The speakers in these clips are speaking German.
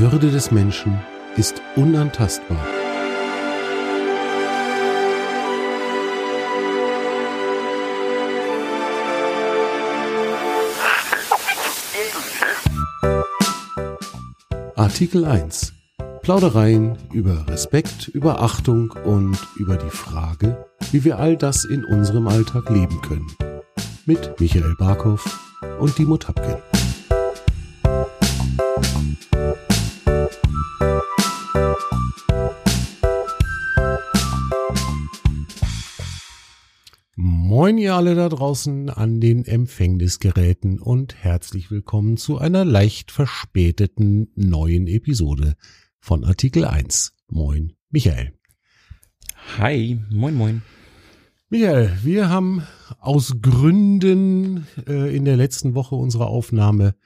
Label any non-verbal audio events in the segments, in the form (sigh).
Würde des Menschen ist unantastbar. Artikel 1. Plaudereien über Respekt, über Achtung und über die Frage, wie wir all das in unserem Alltag leben können. Mit Michael Barkow und Dimo Tapkin. Moin ihr alle da draußen an den Empfängnisgeräten und herzlich willkommen zu einer leicht verspäteten neuen Episode von Artikel 1. Moin, Michael. Hi, moin, moin. Michael, wir haben aus Gründen äh, in der letzten Woche unsere Aufnahme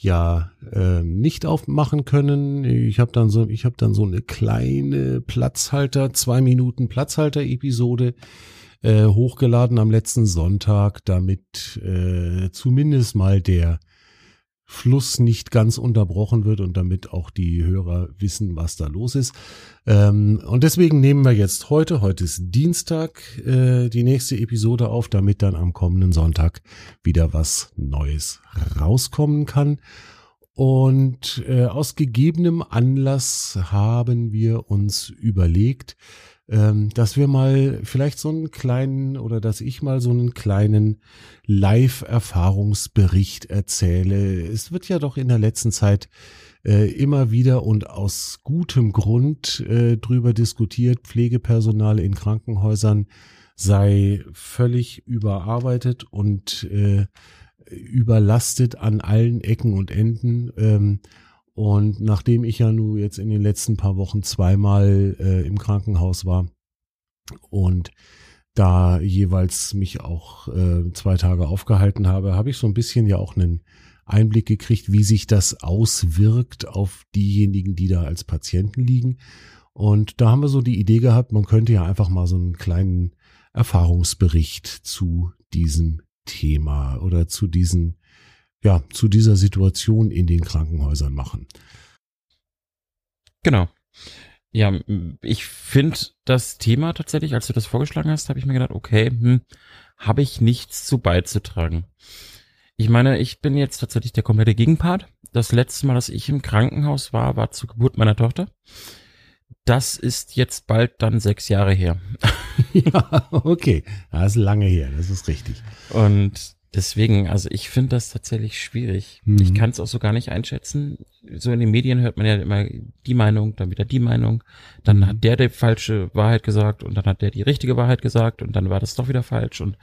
ja äh, nicht aufmachen können. Ich habe dann so, ich habe dann so eine kleine Platzhalter, zwei Minuten Platzhalter-Episode äh, hochgeladen am letzten Sonntag, damit äh, zumindest mal der Fluss nicht ganz unterbrochen wird und damit auch die Hörer wissen, was da los ist. Ähm, und deswegen nehmen wir jetzt heute, heute ist Dienstag, äh, die nächste Episode auf, damit dann am kommenden Sonntag wieder was Neues rauskommen kann. Und äh, aus gegebenem Anlass haben wir uns überlegt, ähm, dass wir mal vielleicht so einen kleinen oder dass ich mal so einen kleinen Live-Erfahrungsbericht erzähle. Es wird ja doch in der letzten Zeit äh, immer wieder und aus gutem Grund äh, drüber diskutiert, Pflegepersonal in Krankenhäusern sei völlig überarbeitet und äh, überlastet an allen Ecken und Enden. Ähm, und nachdem ich ja nun jetzt in den letzten paar Wochen zweimal äh, im Krankenhaus war und da jeweils mich auch äh, zwei Tage aufgehalten habe, habe ich so ein bisschen ja auch einen Einblick gekriegt, wie sich das auswirkt auf diejenigen, die da als Patienten liegen. Und da haben wir so die Idee gehabt, man könnte ja einfach mal so einen kleinen Erfahrungsbericht zu diesem Thema oder zu diesen ja, zu dieser Situation in den Krankenhäusern machen. Genau. Ja, ich finde das Thema tatsächlich, als du das vorgeschlagen hast, habe ich mir gedacht, okay, hm, habe ich nichts zu beizutragen. Ich meine, ich bin jetzt tatsächlich der komplette Gegenpart. Das letzte Mal, dass ich im Krankenhaus war, war zur Geburt meiner Tochter. Das ist jetzt bald dann sechs Jahre her. (laughs) ja, okay. Das ist lange her, das ist richtig. Und Deswegen, also ich finde das tatsächlich schwierig. Mhm. Ich kann es auch so gar nicht einschätzen. So in den Medien hört man ja immer die Meinung, dann wieder die Meinung. Dann mhm. hat der die falsche Wahrheit gesagt und dann hat der die richtige Wahrheit gesagt und dann war das doch wieder falsch. Und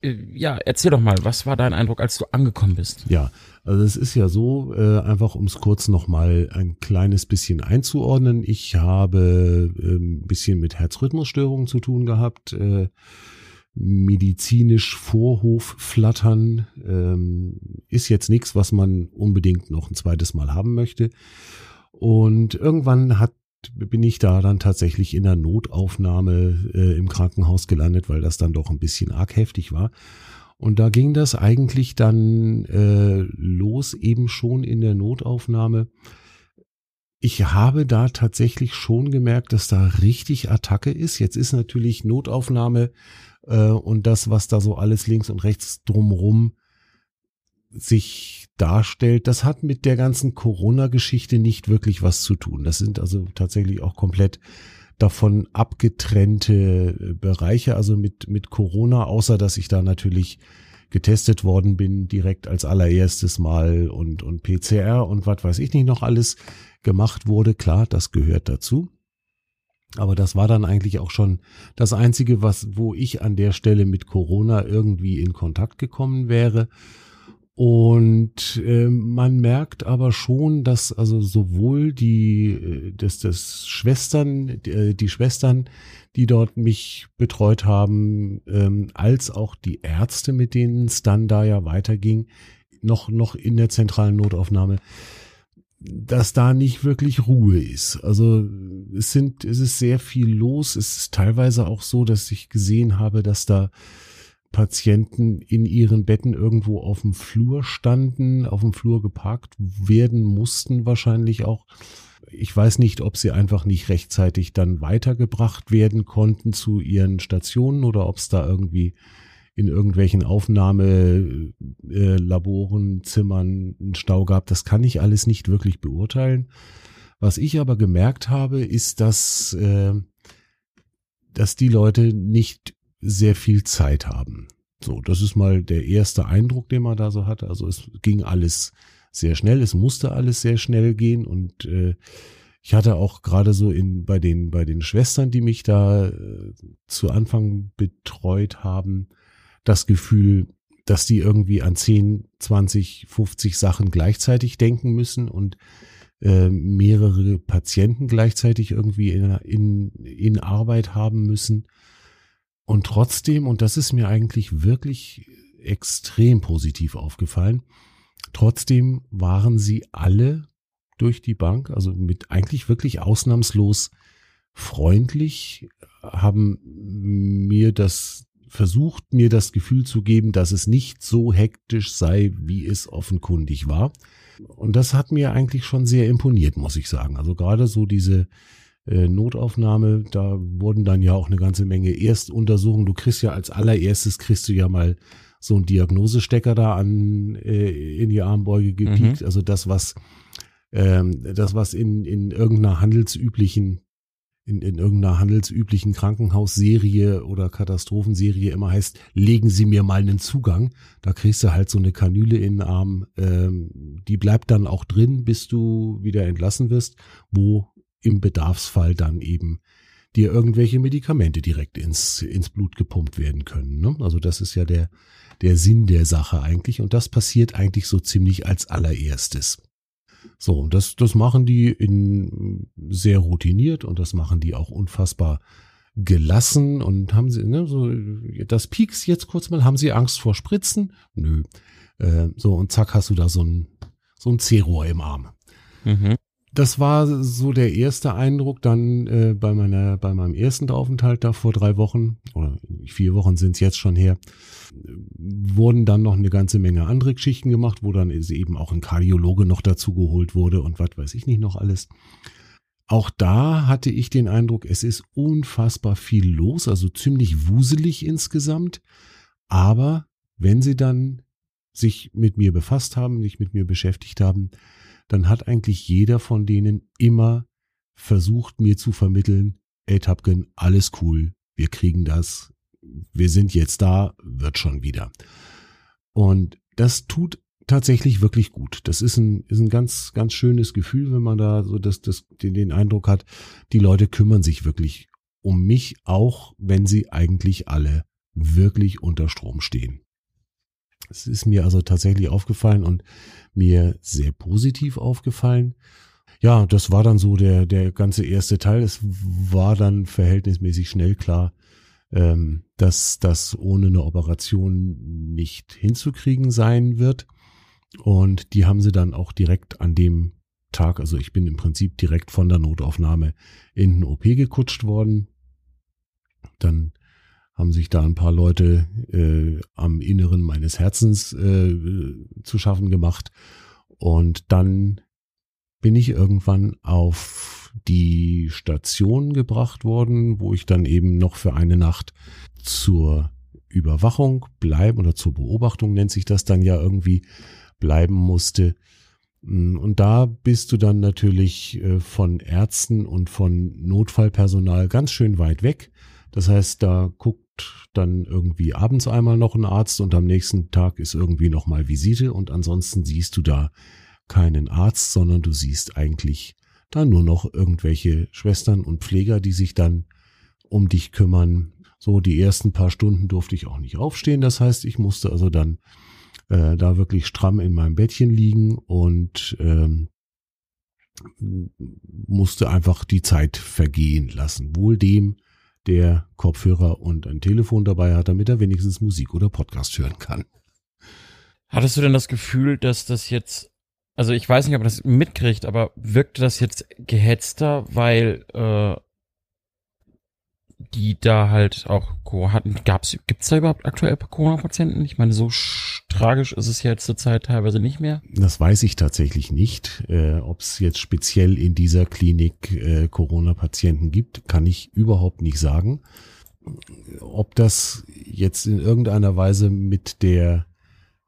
äh, ja, erzähl doch mal, was war dein Eindruck, als du angekommen bist? Ja, also es ist ja so, äh, einfach um es kurz nochmal ein kleines bisschen einzuordnen. Ich habe äh, ein bisschen mit Herzrhythmusstörungen zu tun gehabt. Äh, medizinisch Vorhofflattern ähm, ist jetzt nichts, was man unbedingt noch ein zweites Mal haben möchte. Und irgendwann hat bin ich da dann tatsächlich in der Notaufnahme äh, im Krankenhaus gelandet, weil das dann doch ein bisschen arg heftig war. Und da ging das eigentlich dann äh, los, eben schon in der Notaufnahme. Ich habe da tatsächlich schon gemerkt, dass da richtig Attacke ist. Jetzt ist natürlich Notaufnahme äh, und das, was da so alles links und rechts drumrum sich darstellt, das hat mit der ganzen Corona-Geschichte nicht wirklich was zu tun. Das sind also tatsächlich auch komplett davon abgetrennte äh, Bereiche, also mit, mit Corona, außer dass ich da natürlich getestet worden bin, direkt als allererstes Mal und, und PCR und was weiß ich nicht noch alles gemacht wurde. Klar, das gehört dazu. Aber das war dann eigentlich auch schon das einzige, was, wo ich an der Stelle mit Corona irgendwie in Kontakt gekommen wäre. Und äh, man merkt aber schon, dass also sowohl die, äh, dass das Schwestern, die, äh, die Schwestern, die dort mich betreut haben, ähm, als auch die Ärzte, mit denen es dann da ja weiterging, noch, noch in der zentralen Notaufnahme, dass da nicht wirklich Ruhe ist. Also es sind, es ist sehr viel los. Es ist teilweise auch so, dass ich gesehen habe, dass da Patienten in ihren Betten irgendwo auf dem Flur standen, auf dem Flur geparkt werden mussten wahrscheinlich auch. Ich weiß nicht, ob sie einfach nicht rechtzeitig dann weitergebracht werden konnten zu ihren Stationen oder ob es da irgendwie in irgendwelchen Aufnahmelaboren, Zimmern einen Stau gab. Das kann ich alles nicht wirklich beurteilen. Was ich aber gemerkt habe, ist, dass, äh, dass die Leute nicht sehr viel Zeit haben. So, das ist mal der erste Eindruck, den man da so hatte. Also es ging alles sehr schnell, es musste alles sehr schnell gehen und äh, ich hatte auch gerade so in bei den bei den Schwestern, die mich da äh, zu Anfang betreut haben, das Gefühl, dass die irgendwie an 10, 20, 50 Sachen gleichzeitig denken müssen und äh, mehrere Patienten gleichzeitig irgendwie in, in, in Arbeit haben müssen. Und trotzdem, und das ist mir eigentlich wirklich extrem positiv aufgefallen, trotzdem waren sie alle durch die Bank, also mit eigentlich wirklich ausnahmslos freundlich, haben mir das versucht, mir das Gefühl zu geben, dass es nicht so hektisch sei, wie es offenkundig war. Und das hat mir eigentlich schon sehr imponiert, muss ich sagen. Also gerade so diese äh, Notaufnahme, da wurden dann ja auch eine ganze Menge Erstuntersuchungen. Du kriegst ja als allererstes kriegst du ja mal so einen Diagnosestecker da an äh, in die Armbeuge gepiekt. Mhm. Also das, was ähm, das, was in, in irgendeiner handelsüblichen in, in irgendeiner handelsüblichen Krankenhausserie oder Katastrophenserie immer heißt, legen Sie mir mal einen Zugang. Da kriegst du halt so eine Kanüle in den Arm. Ähm, die bleibt dann auch drin, bis du wieder entlassen wirst, wo im Bedarfsfall dann eben dir irgendwelche Medikamente direkt ins, ins Blut gepumpt werden können. Ne? Also das ist ja der, der Sinn der Sache eigentlich. Und das passiert eigentlich so ziemlich als allererstes. So, das, das machen die in sehr routiniert und das machen die auch unfassbar gelassen und haben sie, ne, so, das pieks jetzt kurz mal, haben sie Angst vor Spritzen? Nö. Äh, so, und zack, hast du da so ein, so ein C-Rohr im Arm. Mhm das war so der erste Eindruck. Dann äh, bei meiner bei meinem ersten Aufenthalt da vor drei Wochen oder vier Wochen sind es jetzt schon her wurden dann noch eine ganze Menge andere Geschichten gemacht wo dann eben auch ein Kardiologe noch dazu geholt wurde und was weiß ich nicht noch alles. Auch da hatte ich den Eindruck es ist unfassbar viel los also ziemlich wuselig insgesamt. Aber wenn sie dann sich mit mir befasst haben sich mit mir beschäftigt haben dann hat eigentlich jeder von denen immer versucht, mir zu vermitteln, ey Tapken, alles cool, wir kriegen das, wir sind jetzt da, wird schon wieder. Und das tut tatsächlich wirklich gut. Das ist ein, ist ein ganz, ganz schönes Gefühl, wenn man da so das, das, den, den Eindruck hat, die Leute kümmern sich wirklich um mich, auch wenn sie eigentlich alle wirklich unter Strom stehen. Es ist mir also tatsächlich aufgefallen und mir sehr positiv aufgefallen. Ja, das war dann so der, der ganze erste Teil. Es war dann verhältnismäßig schnell klar, ähm, dass das ohne eine Operation nicht hinzukriegen sein wird. Und die haben sie dann auch direkt an dem Tag, also ich bin im Prinzip direkt von der Notaufnahme in den OP gekutscht worden. Dann haben sich da ein paar Leute äh, am Inneren meines Herzens äh, zu schaffen gemacht. Und dann bin ich irgendwann auf die Station gebracht worden, wo ich dann eben noch für eine Nacht zur Überwachung bleiben oder zur Beobachtung nennt sich das dann ja irgendwie bleiben musste. Und da bist du dann natürlich äh, von Ärzten und von Notfallpersonal ganz schön weit weg. Das heißt, da guckt dann irgendwie abends einmal noch ein Arzt und am nächsten Tag ist irgendwie noch mal Visite und ansonsten siehst du da keinen Arzt, sondern du siehst eigentlich da nur noch irgendwelche Schwestern und Pfleger, die sich dann um dich kümmern. So die ersten paar Stunden durfte ich auch nicht aufstehen. Das heißt, ich musste also dann äh, da wirklich stramm in meinem Bettchen liegen und ähm, musste einfach die Zeit vergehen lassen. Wohl dem, der Kopfhörer und ein Telefon dabei hat, damit er wenigstens Musik oder Podcast hören kann. Hattest du denn das Gefühl, dass das jetzt, also ich weiß nicht, ob man das mitkriegt, aber wirkte das jetzt gehetzter, weil äh, die da halt auch hatten. Gab's, gibt's da überhaupt aktuell Corona-Patienten? Ich meine, so tragisch ist es jetzt zur Zeit teilweise nicht mehr. Das weiß ich tatsächlich nicht. Äh, Ob es jetzt speziell in dieser Klinik äh, Corona-Patienten gibt, kann ich überhaupt nicht sagen. Ob das jetzt in irgendeiner Weise mit der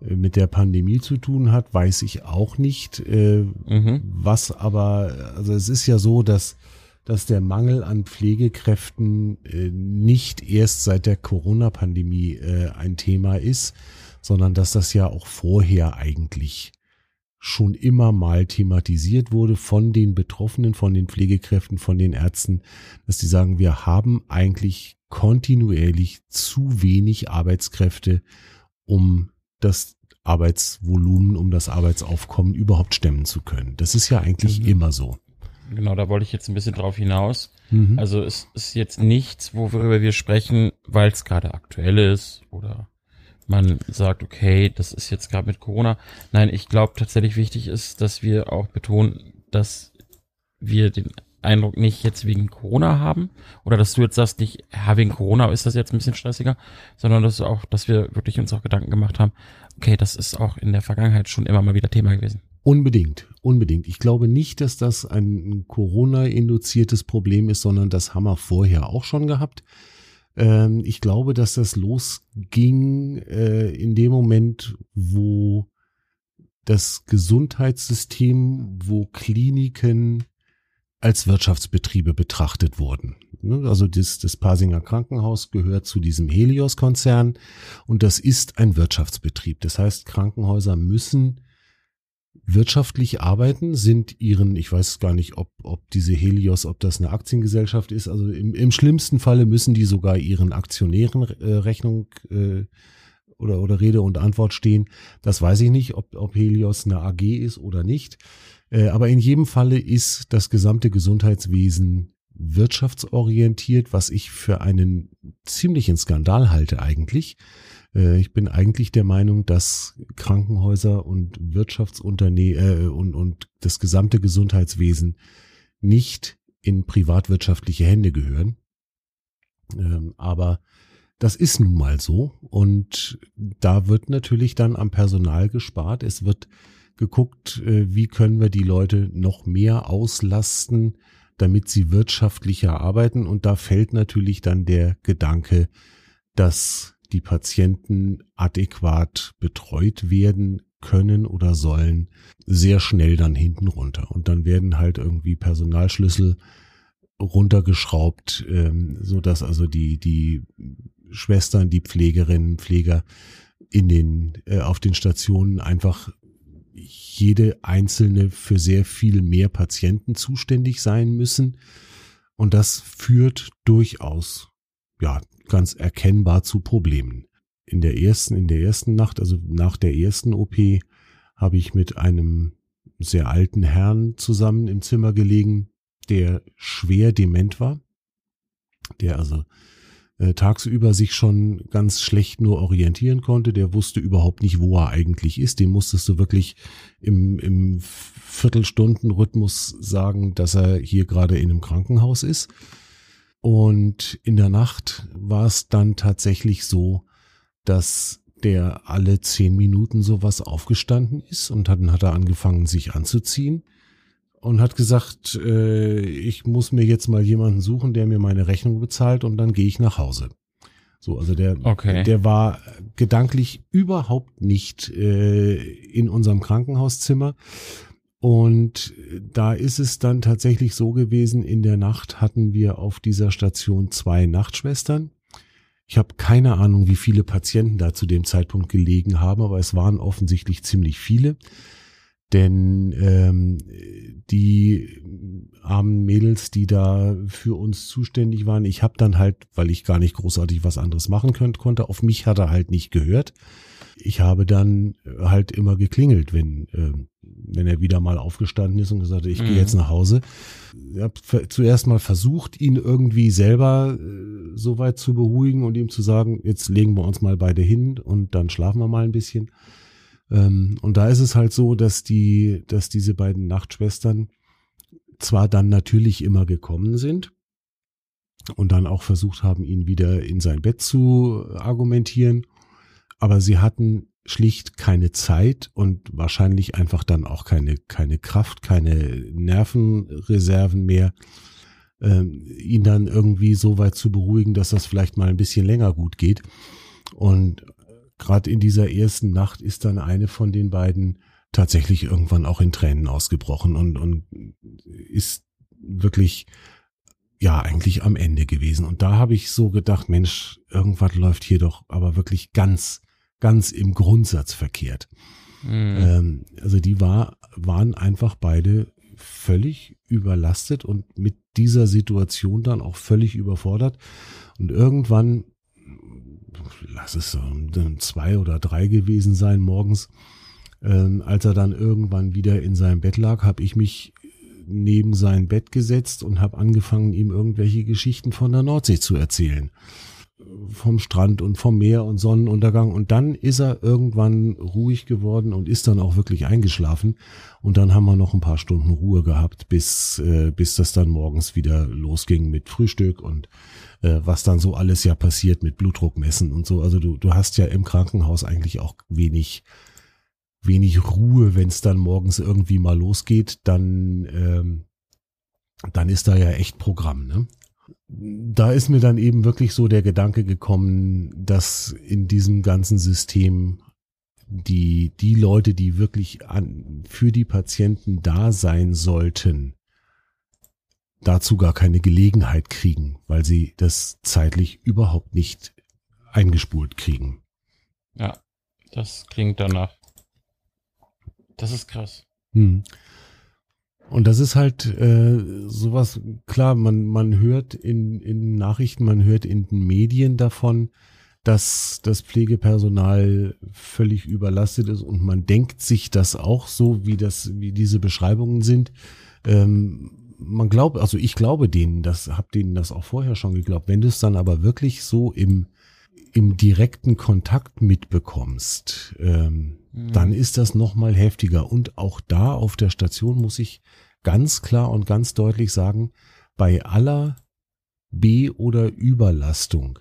mit der Pandemie zu tun hat, weiß ich auch nicht. Äh, mhm. Was aber, also es ist ja so, dass dass der Mangel an Pflegekräften äh, nicht erst seit der Corona-Pandemie äh, ein Thema ist, sondern dass das ja auch vorher eigentlich schon immer mal thematisiert wurde von den Betroffenen, von den Pflegekräften, von den Ärzten, dass die sagen, wir haben eigentlich kontinuierlich zu wenig Arbeitskräfte, um das Arbeitsvolumen, um das Arbeitsaufkommen überhaupt stemmen zu können. Das ist ja eigentlich mhm. immer so. Genau, da wollte ich jetzt ein bisschen drauf hinaus. Mhm. Also es ist jetzt nichts, worüber wir sprechen, weil es gerade aktuell ist oder man sagt, okay, das ist jetzt gerade mit Corona. Nein, ich glaube tatsächlich wichtig ist, dass wir auch betonen, dass wir den Eindruck nicht jetzt wegen Corona haben oder dass du jetzt sagst, nicht, ja, wegen Corona ist das jetzt ein bisschen stressiger, sondern dass auch, dass wir wirklich uns auch Gedanken gemacht haben, okay, das ist auch in der Vergangenheit schon immer mal wieder Thema gewesen. Unbedingt, unbedingt. Ich glaube nicht, dass das ein Corona-induziertes Problem ist, sondern das haben wir vorher auch schon gehabt. Ähm, ich glaube, dass das losging äh, in dem Moment, wo das Gesundheitssystem, wo Kliniken als Wirtschaftsbetriebe betrachtet wurden. Ne, also das, das Pasinger Krankenhaus gehört zu diesem Helios-Konzern und das ist ein Wirtschaftsbetrieb. Das heißt, Krankenhäuser müssen wirtschaftlich arbeiten, sind ihren, ich weiß gar nicht, ob, ob diese Helios, ob das eine Aktiengesellschaft ist, also im, im schlimmsten Falle müssen die sogar ihren Aktionären äh, Rechnung äh, oder, oder Rede und Antwort stehen. Das weiß ich nicht, ob, ob Helios eine AG ist oder nicht. Äh, aber in jedem Falle ist das gesamte Gesundheitswesen wirtschaftsorientiert, was ich für einen ziemlichen Skandal halte eigentlich. Äh, ich bin eigentlich der Meinung, dass Krankenhäuser und Wirtschaftsunternehmen äh, und, und das gesamte Gesundheitswesen nicht in privatwirtschaftliche Hände gehören. Ähm, aber das ist nun mal so und da wird natürlich dann am Personal gespart. Es wird geguckt, äh, wie können wir die Leute noch mehr auslasten, damit sie wirtschaftlicher arbeiten. Und da fällt natürlich dann der Gedanke, dass die Patienten adäquat betreut werden können oder sollen, sehr schnell dann hinten runter. Und dann werden halt irgendwie Personalschlüssel runtergeschraubt, ähm, so dass also die, die Schwestern, die Pflegerinnen, Pfleger in den, äh, auf den Stationen einfach jede einzelne für sehr viel mehr Patienten zuständig sein müssen. Und das führt durchaus, ja, ganz erkennbar zu Problemen. In der ersten, in der ersten Nacht, also nach der ersten OP, habe ich mit einem sehr alten Herrn zusammen im Zimmer gelegen, der schwer dement war, der also äh, tagsüber sich schon ganz schlecht nur orientieren konnte, der wusste überhaupt nicht, wo er eigentlich ist. Dem musstest du wirklich im, im Viertelstundenrhythmus sagen, dass er hier gerade in einem Krankenhaus ist. Und in der Nacht war es dann tatsächlich so, dass der alle zehn Minuten sowas aufgestanden ist und dann hat er angefangen, sich anzuziehen und hat gesagt, äh, ich muss mir jetzt mal jemanden suchen, der mir meine Rechnung bezahlt und dann gehe ich nach Hause. So, also der, okay. der war gedanklich überhaupt nicht äh, in unserem Krankenhauszimmer und da ist es dann tatsächlich so gewesen, in der Nacht hatten wir auf dieser Station zwei Nachtschwestern. Ich habe keine Ahnung, wie viele Patienten da zu dem Zeitpunkt gelegen haben, aber es waren offensichtlich ziemlich viele. Denn ähm, die armen Mädels, die da für uns zuständig waren, ich habe dann halt, weil ich gar nicht großartig was anderes machen könnt, konnte, auf mich hat er halt nicht gehört. Ich habe dann halt immer geklingelt, wenn äh, wenn er wieder mal aufgestanden ist und gesagt hat, ich mhm. gehe jetzt nach Hause. Ich habe zuerst mal versucht, ihn irgendwie selber äh, so weit zu beruhigen und ihm zu sagen, jetzt legen wir uns mal beide hin und dann schlafen wir mal ein bisschen. Ähm, und da ist es halt so, dass die, dass diese beiden Nachtschwestern zwar dann natürlich immer gekommen sind, und dann auch versucht haben, ihn wieder in sein Bett zu argumentieren. Aber sie hatten schlicht keine Zeit und wahrscheinlich einfach dann auch keine, keine Kraft, keine Nervenreserven mehr, äh, ihn dann irgendwie so weit zu beruhigen, dass das vielleicht mal ein bisschen länger gut geht. Und gerade in dieser ersten Nacht ist dann eine von den beiden tatsächlich irgendwann auch in Tränen ausgebrochen und, und ist wirklich ja eigentlich am Ende gewesen. Und da habe ich so gedacht, Mensch, irgendwas läuft hier doch aber wirklich ganz, ganz im Grundsatz verkehrt. Mhm. Ähm, also die war, waren einfach beide völlig überlastet und mit dieser Situation dann auch völlig überfordert. Und irgendwann, lass es so zwei oder drei gewesen sein morgens, ähm, als er dann irgendwann wieder in seinem Bett lag, habe ich mich neben sein Bett gesetzt und habe angefangen, ihm irgendwelche Geschichten von der Nordsee zu erzählen. Vom Strand und vom Meer und Sonnenuntergang. Und dann ist er irgendwann ruhig geworden und ist dann auch wirklich eingeschlafen. Und dann haben wir noch ein paar Stunden Ruhe gehabt, bis, äh, bis das dann morgens wieder losging mit Frühstück und äh, was dann so alles ja passiert mit Blutdruckmessen und so. Also du, du hast ja im Krankenhaus eigentlich auch wenig wenig Ruhe, wenn es dann morgens irgendwie mal losgeht, dann, ähm, dann ist da ja echt Programm. Ne? Da ist mir dann eben wirklich so der Gedanke gekommen, dass in diesem ganzen System die, die Leute, die wirklich an, für die Patienten da sein sollten, dazu gar keine Gelegenheit kriegen, weil sie das zeitlich überhaupt nicht eingespult kriegen. Ja, das klingt danach. Das ist krass. Hm. Und das ist halt äh, sowas, klar, man, man hört in, in Nachrichten, man hört in den Medien davon, dass das Pflegepersonal völlig überlastet ist und man denkt sich das auch so, wie das, wie diese Beschreibungen sind. Ähm, man glaubt, also ich glaube denen, das hab denen das auch vorher schon geglaubt. Wenn du es dann aber wirklich so im im direkten Kontakt mitbekommst, ähm, mhm. dann ist das noch mal heftiger. Und auch da auf der Station muss ich ganz klar und ganz deutlich sagen, bei aller B- oder Überlastung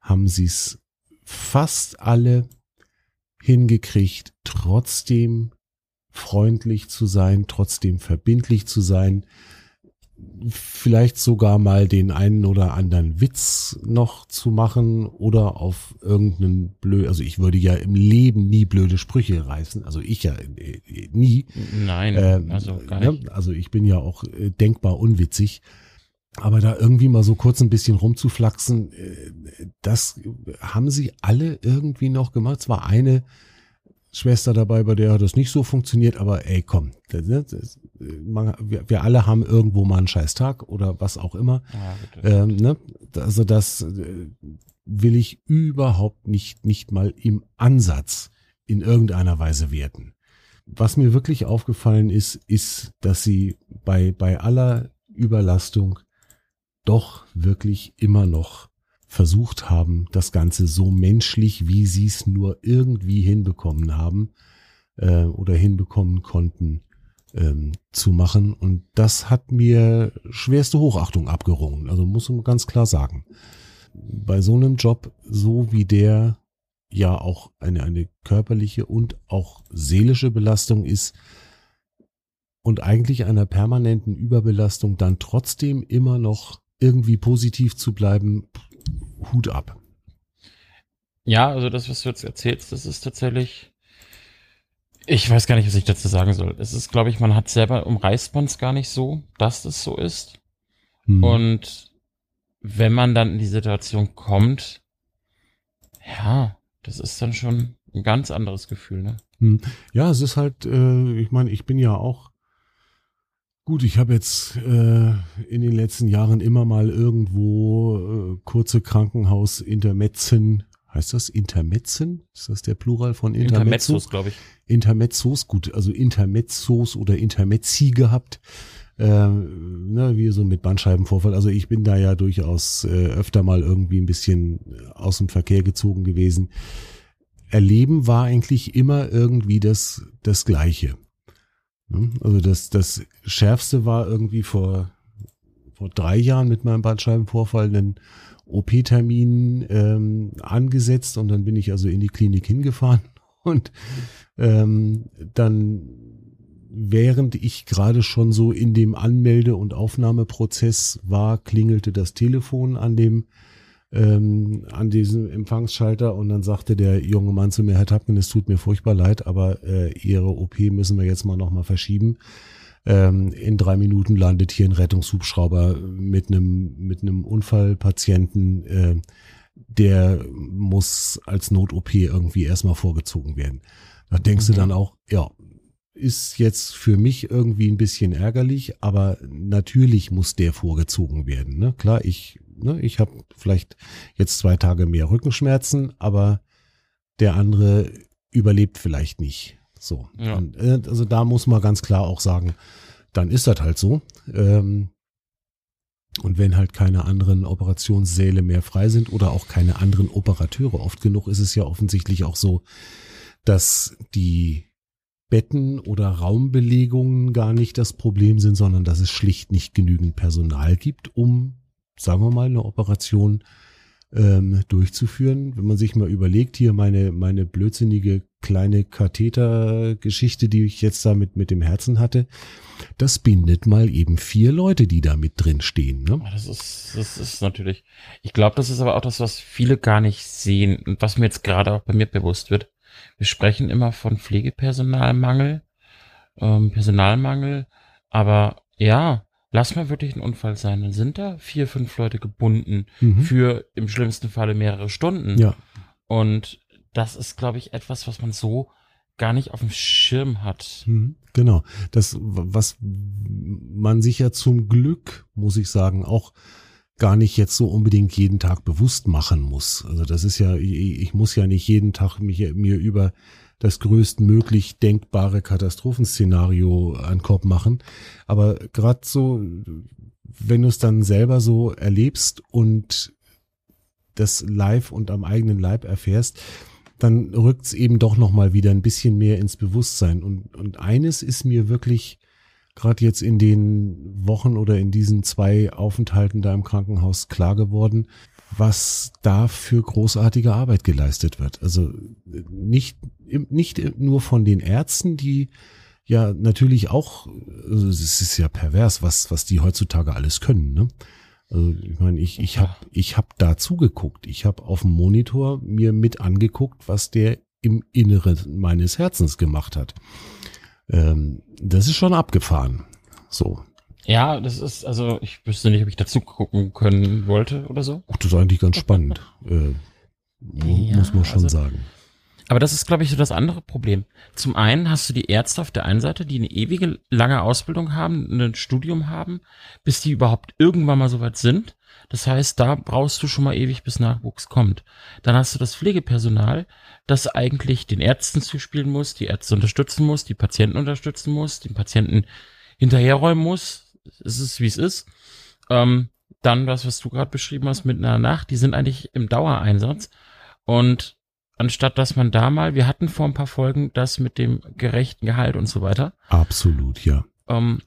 haben sie es fast alle hingekriegt, trotzdem freundlich zu sein, trotzdem verbindlich zu sein, vielleicht sogar mal den einen oder anderen Witz noch zu machen oder auf irgendeinen blöd, also ich würde ja im Leben nie blöde Sprüche reißen, also ich ja äh, nie. Nein, ähm, also gar ne, nicht. Also ich bin ja auch äh, denkbar unwitzig. Aber da irgendwie mal so kurz ein bisschen rumzuflaxen, äh, das haben sie alle irgendwie noch gemacht. Es war eine Schwester dabei, bei der hat das nicht so funktioniert, aber ey, komm, das, das, man, wir, wir, alle haben irgendwo mal einen scheiß Tag oder was auch immer. Ja, ähm, ne? Also das äh, will ich überhaupt nicht, nicht mal im Ansatz in irgendeiner Weise werten. Was mir wirklich aufgefallen ist, ist, dass sie bei, bei aller Überlastung doch wirklich immer noch versucht haben, das Ganze so menschlich, wie sie es nur irgendwie hinbekommen haben äh, oder hinbekommen konnten, ähm, zu machen. Und das hat mir schwerste Hochachtung abgerungen. Also muss man ganz klar sagen. Bei so einem Job, so wie der ja auch eine, eine körperliche und auch seelische Belastung ist und eigentlich einer permanenten Überbelastung dann trotzdem immer noch irgendwie positiv zu bleiben, Hut ab. Ja, also das, was du jetzt erzählst, das ist tatsächlich. Ich weiß gar nicht, was ich dazu sagen soll. Es ist, glaube ich, man hat selber umreißt man es gar nicht so, dass das so ist. Hm. Und wenn man dann in die Situation kommt, ja, das ist dann schon ein ganz anderes Gefühl, ne? Hm. Ja, es ist halt, äh, ich meine, ich bin ja auch Gut, ich habe jetzt äh, in den letzten Jahren immer mal irgendwo äh, kurze Krankenhaus-Intermetzen, heißt das Intermetzen? Ist das der Plural von Intermezzo? Intermezzos, glaube ich. Intermezzos, gut, also Intermezzos oder Intermezzi gehabt, äh, ne, wie so mit Bandscheibenvorfall. Also ich bin da ja durchaus äh, öfter mal irgendwie ein bisschen aus dem Verkehr gezogen gewesen. Erleben war eigentlich immer irgendwie das, das Gleiche. Also das, das Schärfste war irgendwie vor, vor drei Jahren mit meinem Bandscheibenvorfall einen OP-Termin ähm, angesetzt und dann bin ich also in die Klinik hingefahren (laughs) und ähm, dann während ich gerade schon so in dem Anmelde- und Aufnahmeprozess war, klingelte das Telefon an dem ähm, an diesem Empfangsschalter und dann sagte der junge Mann zu mir, Herr Tapken, es tut mir furchtbar leid, aber äh, Ihre OP müssen wir jetzt mal nochmal verschieben. Ähm, in drei Minuten landet hier ein Rettungshubschrauber mit einem mit einem Unfallpatienten, äh, der muss als Not-OP irgendwie erstmal vorgezogen werden. Da denkst mhm. du dann auch, ja, ist jetzt für mich irgendwie ein bisschen ärgerlich, aber natürlich muss der vorgezogen werden. Ne? Klar, ich, ne, ich habe vielleicht jetzt zwei Tage mehr Rückenschmerzen, aber der andere überlebt vielleicht nicht. So. Ja. Und, äh, also da muss man ganz klar auch sagen, dann ist das halt so. Ähm, und wenn halt keine anderen Operationssäle mehr frei sind oder auch keine anderen Operateure, oft genug ist es ja offensichtlich auch so, dass die Betten oder Raumbelegungen gar nicht das Problem sind, sondern dass es schlicht nicht genügend Personal gibt, um, sagen wir mal, eine Operation ähm, durchzuführen. Wenn man sich mal überlegt, hier meine, meine blödsinnige kleine Kathetergeschichte, die ich jetzt da mit, mit dem Herzen hatte, das bindet mal eben vier Leute, die da mit drin stehen. Ne? Das ist, das ist natürlich, ich glaube, das ist aber auch das, was viele gar nicht sehen und was mir jetzt gerade auch bei mir bewusst wird. Wir sprechen immer von Pflegepersonalmangel, ähm, Personalmangel, aber ja, lass mal wirklich ein Unfall sein, dann sind da vier, fünf Leute gebunden mhm. für im schlimmsten Falle mehrere Stunden. Ja. Und das ist, glaube ich, etwas, was man so gar nicht auf dem Schirm hat. Mhm, genau. Das, was man sich ja zum Glück, muss ich sagen, auch gar nicht jetzt so unbedingt jeden Tag bewusst machen muss. Also das ist ja, ich, ich muss ja nicht jeden Tag mich, mir über das größtmöglich denkbare Katastrophenszenario an Kopf machen. Aber gerade so, wenn du es dann selber so erlebst und das live und am eigenen Leib erfährst, dann rückt es eben doch nochmal wieder ein bisschen mehr ins Bewusstsein. Und, und eines ist mir wirklich gerade jetzt in den Wochen oder in diesen zwei Aufenthalten da im Krankenhaus klar geworden, was da für großartige Arbeit geleistet wird. Also nicht, nicht nur von den Ärzten, die ja natürlich auch, also es ist ja pervers, was, was die heutzutage alles können. Ne? Also ich meine, ich, ich habe ich hab da zugeguckt. Ich habe auf dem Monitor mir mit angeguckt, was der im Inneren meines Herzens gemacht hat. Ähm, das ist schon abgefahren. So. Ja, das ist, also ich wüsste nicht, ob ich dazu gucken können wollte oder so. Ach, das ist eigentlich ganz spannend. (laughs) äh, ja, muss man schon also, sagen. Aber das ist, glaube ich, so das andere Problem. Zum einen hast du die Ärzte auf der einen Seite, die eine ewige lange Ausbildung haben, ein Studium haben, bis die überhaupt irgendwann mal so weit sind. Das heißt, da brauchst du schon mal ewig, bis Nachwuchs kommt. Dann hast du das Pflegepersonal, das eigentlich den Ärzten zuspielen muss, die Ärzte unterstützen muss, die Patienten unterstützen muss, den Patienten hinterherräumen muss. Es ist, wie es ist. Ähm, dann das, was du gerade beschrieben hast mit einer Nacht, die sind eigentlich im Dauereinsatz. Und anstatt dass man da mal, wir hatten vor ein paar Folgen das mit dem gerechten Gehalt und so weiter. Absolut, ja. Ähm,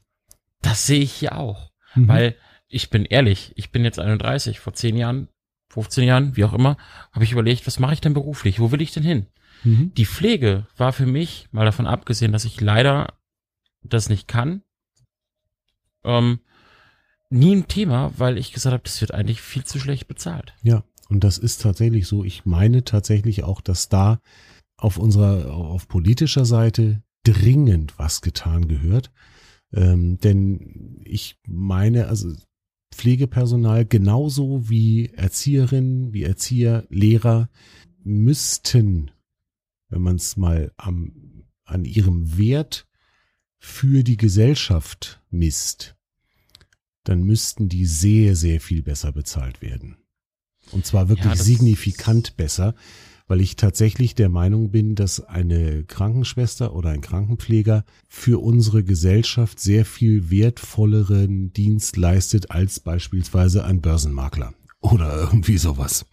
das sehe ich hier auch. Mhm. Weil ich bin ehrlich, ich bin jetzt 31, vor 10 Jahren, 15 Jahren, wie auch immer, habe ich überlegt, was mache ich denn beruflich? Wo will ich denn hin? Mhm. Die Pflege war für mich, mal davon abgesehen, dass ich leider das nicht kann, ähm, nie ein Thema, weil ich gesagt habe, das wird eigentlich viel zu schlecht bezahlt. Ja, und das ist tatsächlich so. Ich meine tatsächlich auch, dass da auf unserer, auf politischer Seite dringend was getan gehört. Ähm, denn ich meine, also Pflegepersonal genauso wie Erzieherinnen, wie Erzieher, Lehrer müssten, wenn man es mal am, an ihrem Wert für die Gesellschaft misst, dann müssten die sehr, sehr viel besser bezahlt werden. Und zwar wirklich ja, signifikant besser, weil ich tatsächlich der Meinung bin, dass eine Krankenschwester oder ein Krankenpfleger für unsere Gesellschaft sehr viel wertvolleren Dienst leistet als beispielsweise ein Börsenmakler oder irgendwie sowas.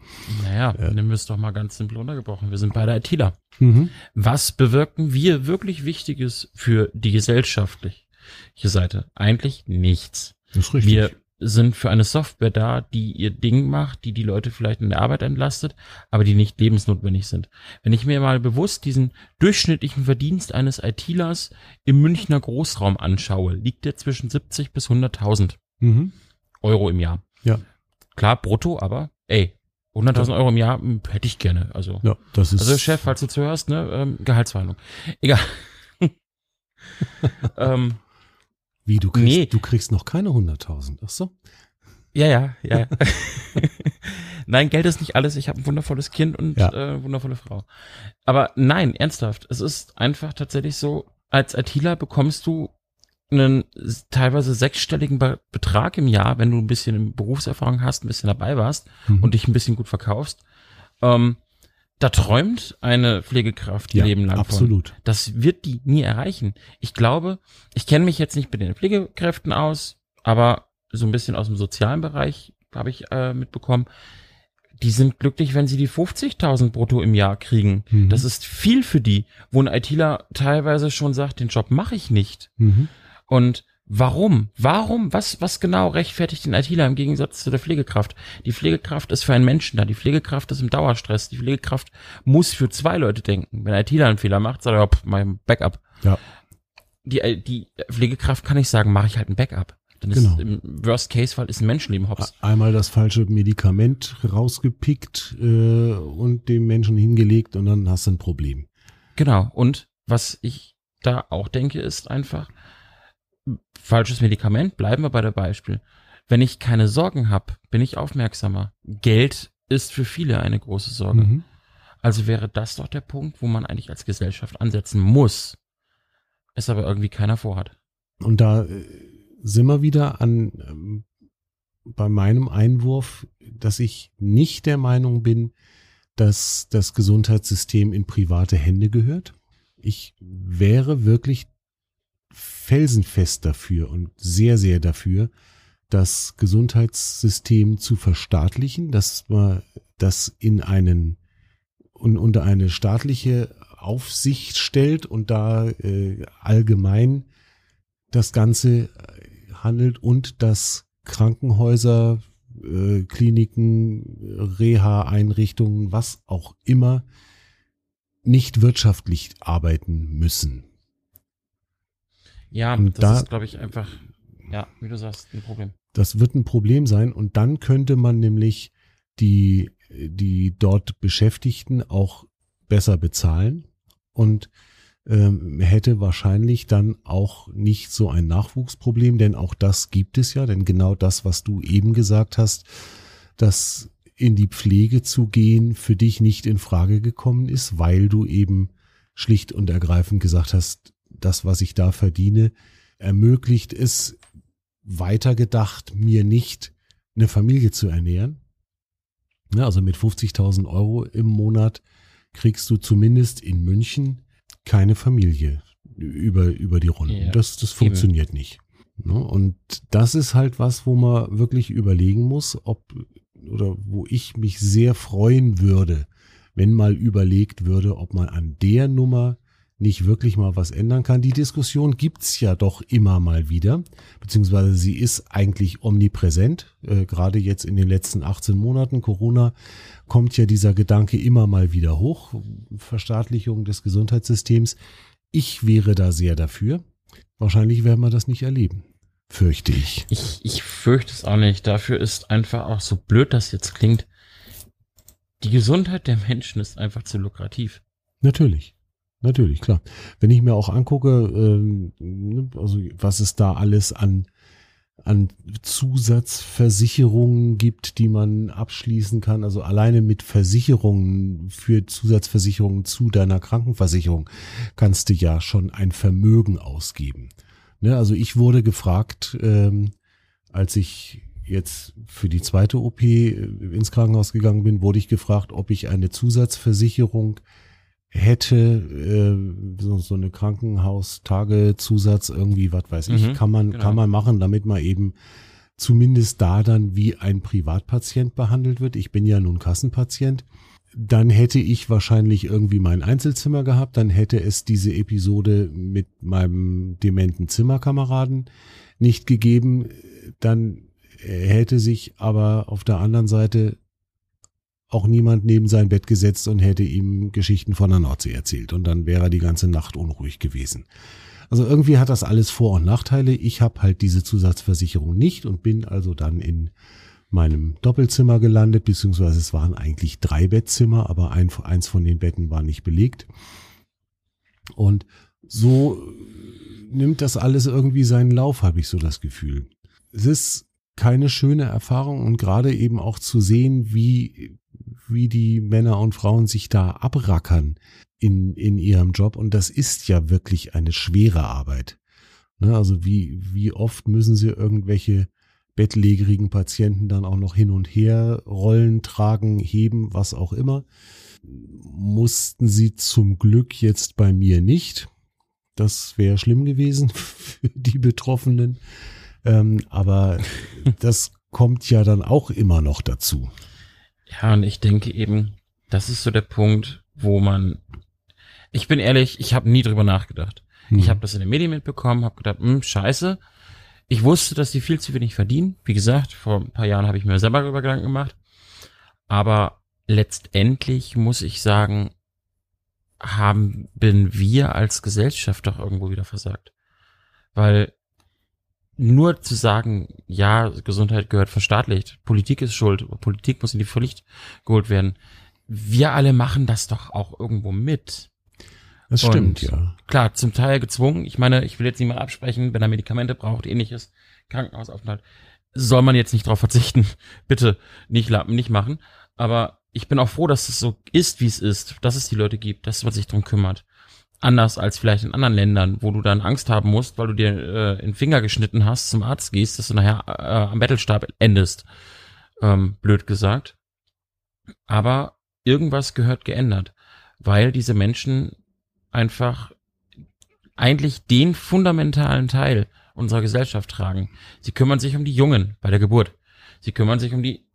Naja, ja. nehmen wir es doch mal ganz simpel untergebrochen. Wir sind beide ITler. Mhm. Was bewirken wir wirklich Wichtiges für die gesellschaftliche Seite? Eigentlich nichts. Das ist richtig. Wir sind für eine Software da, die ihr Ding macht, die die Leute vielleicht in der Arbeit entlastet, aber die nicht lebensnotwendig sind. Wenn ich mir mal bewusst diesen durchschnittlichen Verdienst eines ITlers im Münchner Großraum anschaue, liegt der zwischen 70 bis 100.000 Mhm. Euro im Jahr. Ja. Klar, brutto, aber ey, 100.000 Euro im Jahr hm, hätte ich gerne. Also, Ja, das ist. also Chef, falls du zuhörst, ne, ähm, Gehaltsverhandlung. Egal. (laughs) ähm, wie, du kriegst, Nee. du kriegst noch keine 100.000. Ach so. Ja, ja, ja. (laughs) nein, Geld ist nicht alles. Ich habe ein wundervolles Kind und Ja. äh, wundervolle Frau. Aber nein, ernsthaft. Es ist einfach tatsächlich so, als ITler bekommst du einen teilweise sechsstelligen Be Betrag im Jahr, wenn du ein bisschen Berufserfahrung hast, ein bisschen dabei warst Mhm. und dich ein bisschen gut verkaufst. Ähm, da träumt eine Pflegekraft ihr ja, Leben lang von. absolut. Das wird die nie erreichen. Ich glaube, ich kenne mich jetzt nicht mit den Pflegekräften aus, aber so ein bisschen aus dem sozialen Bereich habe ich äh, mitbekommen. Die sind glücklich, wenn sie die 50.000 brutto im Jahr kriegen. Mhm. Das ist viel für die, wo ein ITler teilweise schon sagt, den Job mache ich nicht. Mhm. Und warum? Warum? Was, was genau rechtfertigt den ITler im Gegensatz zu der Pflegekraft? Die Pflegekraft ist für einen Menschen da. Die Pflegekraft ist im Dauerstress. Die Pflegekraft muss für zwei Leute denken. Wenn ein ITler einen Fehler macht, sagt er, pff, mach ich ein Backup. Ja. Die, äh, die Pflegekraft kann nicht sagen, mache ich halt ein Backup. Dann ist Genau. im Worst-Case-Fall ist ein Menschenleben hops. Einmal das falsche Medikament rausgepickt äh, und dem Menschen hingelegt und dann hast du ein Problem. Genau. Und was ich da auch denke, ist einfach, falsches Medikament, bleiben wir bei der Beispiel. Wenn ich keine Sorgen habe, bin ich aufmerksamer. Geld ist für viele eine große Sorge. Mhm. Also wäre das doch der Punkt, wo man eigentlich als Gesellschaft ansetzen muss. Es aber irgendwie keiner vorhat. Und da äh, sind wir wieder an ähm, bei meinem Einwurf, dass ich nicht der Meinung bin, dass das Gesundheitssystem in private Hände gehört. Ich wäre wirklich felsenfest dafür und sehr, sehr dafür, das Gesundheitssystem zu verstaatlichen, dass man das in einen und unter eine staatliche Aufsicht stellt und da äh, allgemein das Ganze äh, handelt und dass Krankenhäuser, äh, Kliniken, Reha-Einrichtungen, was auch immer, nicht wirtschaftlich arbeiten müssen. Ja, Und das da- ist, glaube ich, einfach, ja, wie du sagst, ein Problem. Das wird ein Problem sein und dann könnte man nämlich die, die dort Beschäftigten auch besser bezahlen und ähm, hätte wahrscheinlich dann auch nicht so ein Nachwuchsproblem, denn auch das gibt es ja, denn genau das, was du eben gesagt hast, dass in die Pflege zu gehen für dich nicht in Frage gekommen ist, weil du eben schlicht und ergreifend gesagt hast, das, was ich da verdiene, ermöglicht es weitergedacht, mir nicht eine Familie zu ernähren. Ja, also mit 50.000 Euro im Monat kriegst du zumindest in München keine Familie über, über die Runden. Ja, das, das funktioniert nicht. Ne? Und das ist halt was, wo man wirklich überlegen muss, ob oder wo ich mich sehr freuen würde, wenn mal überlegt würde, ob man an der Nummer nicht wirklich mal was ändern kann. Die Diskussion gibt's ja doch immer mal wieder, beziehungsweise sie ist eigentlich omnipräsent. Äh, Gerade jetzt in den letzten 18 Monaten Corona kommt ja dieser Gedanke immer mal wieder hoch. Verstaatlichung des Gesundheitssystems. Ich wäre da sehr dafür. Wahrscheinlich werden wir das nicht erleben. Fürchte ich. Ich, ich fürchte es auch nicht. Dafür ist einfach auch so blöd, das jetzt klingt. Die Gesundheit der Menschen ist einfach zu lukrativ. Natürlich. Natürlich, klar. Wenn ich mir auch angucke, ähm, ne, also was es da alles an, an Zusatzversicherungen gibt, die man abschließen kann, also alleine mit Versicherungen für Zusatzversicherungen zu deiner Krankenversicherung kannst du ja schon ein Vermögen ausgeben. Ne, also ich wurde gefragt, ähm, als ich jetzt für die zweite OP äh, ins Krankenhaus gegangen bin, wurde ich gefragt, ob ich eine Zusatzversicherung hätte, äh, so, so eine Krankenhaustagezusatz irgendwie, was weiß ich, Mhm, kann man, genau. kann man machen, damit man eben zumindest da dann wie ein Privatpatient behandelt wird. Ich bin ja nun Kassenpatient. Dann hätte ich wahrscheinlich irgendwie mein Einzelzimmer gehabt, dann hätte es diese Episode mit meinem dementen Zimmerkameraden nicht gegeben, dann hätte sich aber auf der anderen Seite auch niemand neben sein Bett gesetzt und hätte ihm Geschichten von der Nordsee erzählt und dann wäre er die ganze Nacht unruhig gewesen. Also irgendwie hat das alles Vor- und Nachteile. Ich habe halt diese Zusatzversicherung nicht und bin also dann in meinem Doppelzimmer gelandet, beziehungsweise es waren eigentlich drei Bettzimmer, aber ein, eins von den Betten war nicht belegt. Und so nimmt das alles irgendwie seinen Lauf, habe ich so das Gefühl. Es ist keine schöne Erfahrung und gerade eben auch zu sehen, wie, wie die Männer und Frauen sich da abrackern in, in ihrem Job. Und das ist ja wirklich eine schwere Arbeit. Ne, also wie, wie oft müssen sie irgendwelche bettlägerigen Patienten dann auch noch hin und her rollen, tragen, heben, was auch immer. Mussten sie zum Glück jetzt bei mir nicht. Das wäre schlimm gewesen (laughs) für die Betroffenen. Ähm, aber das kommt ja dann auch immer noch dazu. Ja, und ich denke eben, das ist so der Punkt, wo man, ich bin ehrlich, ich habe nie drüber nachgedacht. Hm. Ich habe das in den Medien mitbekommen, habe gedacht, hm, scheiße. Ich wusste, dass die viel zu wenig verdienen. Wie gesagt, vor ein paar Jahren habe ich mir selber darüber Gedanken gemacht. Aber letztendlich muss ich sagen, haben bin wir als Gesellschaft doch irgendwo wieder versagt. Weil nur zu sagen, ja, Gesundheit gehört verstaatlicht, Politik ist schuld, Politik muss in die Pflicht geholt werden. Wir alle machen das doch auch irgendwo mit. Das stimmt, Und ja. Klar, zum Teil gezwungen. Ich meine, ich will jetzt niemand absprechen, wenn er Medikamente braucht, ähnliches, Krankenhausaufenthalt, soll man jetzt nicht darauf verzichten. (laughs) Bitte nicht, nicht machen. Aber ich bin auch froh, dass es so ist, wie es ist, dass es die Leute gibt, dass man sich drum kümmert. Anders als vielleicht in anderen Ländern, wo du dann Angst haben musst, weil du dir äh, in Finger geschnitten hast, zum Arzt gehst, dass du nachher äh, am Bettelstab endest. Ähm, blöd gesagt. Aber irgendwas gehört geändert, weil diese Menschen einfach eigentlich den fundamentalen Teil unserer Gesellschaft tragen. Sie kümmern sich um die Jungen bei der Geburt. Sie kümmern sich um die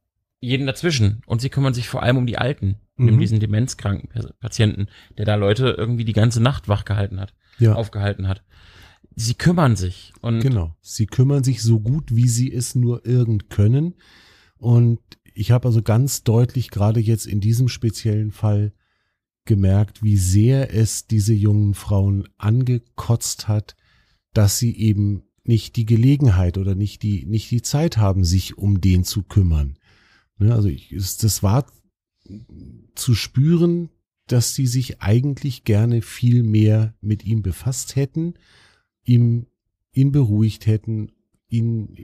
jeden dazwischen und sie kümmern sich vor allem um die Alten, mhm. um diesen demenzkranken Patienten, der da Leute irgendwie die ganze Nacht wach gehalten hat, ja. aufgehalten hat. Sie kümmern sich und genau, sie kümmern sich so gut, wie sie es nur irgend können und ich habe also ganz deutlich gerade jetzt in diesem speziellen Fall gemerkt, wie sehr es diese jungen Frauen angekotzt hat, dass sie eben nicht die Gelegenheit oder nicht die, nicht die Zeit haben, sich um den zu kümmern. Ne, also ich, das war zu spüren, dass sie sich eigentlich gerne viel mehr mit ihm befasst hätten, ihm, ihn beruhigt hätten, ihn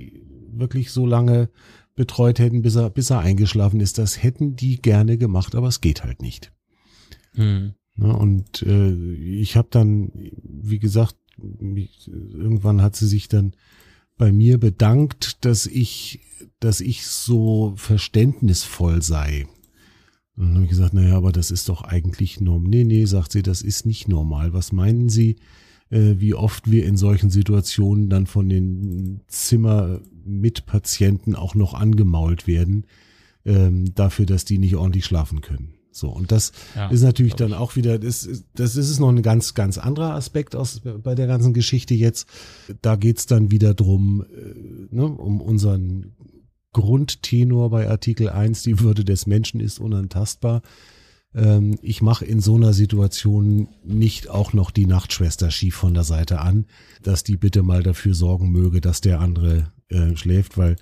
wirklich so lange betreut hätten, bis er, bis er eingeschlafen ist. Das hätten die gerne gemacht, aber es geht halt nicht. Mhm. und äh, ich habe dann, wie gesagt, mich, irgendwann hat sie sich dann bei mir bedankt, dass ich, dass ich so verständnisvoll sei. Und dann habe ich gesagt, naja, aber das ist doch eigentlich normal. Nee, nee, sagt sie, das ist nicht normal. Was meinen Sie, äh, wie oft wir in solchen Situationen dann von den Zimmermitpatienten auch noch angemault werden, ähm, dafür, dass die nicht ordentlich schlafen können? So, und das ja, ist natürlich dann auch wieder, das, das ist noch ein ganz, ganz anderer Aspekt aus, bei der ganzen Geschichte jetzt. Da geht's dann wieder drum, äh, ne, um unseren Grundtenor bei Artikel 1, die Würde des Menschen ist unantastbar. Ähm, ich mache in so einer Situation nicht auch noch die Nachtschwester schief von der Seite an, dass die bitte mal dafür sorgen möge, dass der andere äh, schläft, weil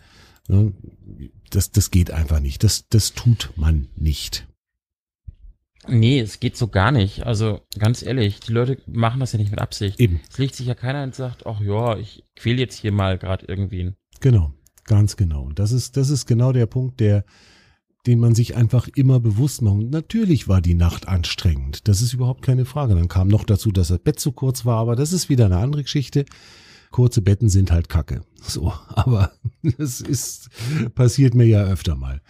ne, das, das geht einfach nicht. Das, das tut man nicht. Nee, es geht so gar nicht. Also ganz ehrlich, die Leute machen das ja nicht mit Absicht. Eben. Es legt sich ja keiner und sagt, ach ja, ich quäl jetzt hier mal gerade irgendwen. Genau, ganz genau. Und das ist, das ist genau der Punkt, der, den man sich einfach immer bewusst macht. Und natürlich war die Nacht anstrengend. Das ist überhaupt keine Frage. Dann kam noch dazu, dass das Bett zu kurz war, aber das ist wieder eine andere Geschichte. Kurze Betten sind halt Kacke. So, (laughs) aber das ist passiert mir ja öfter mal.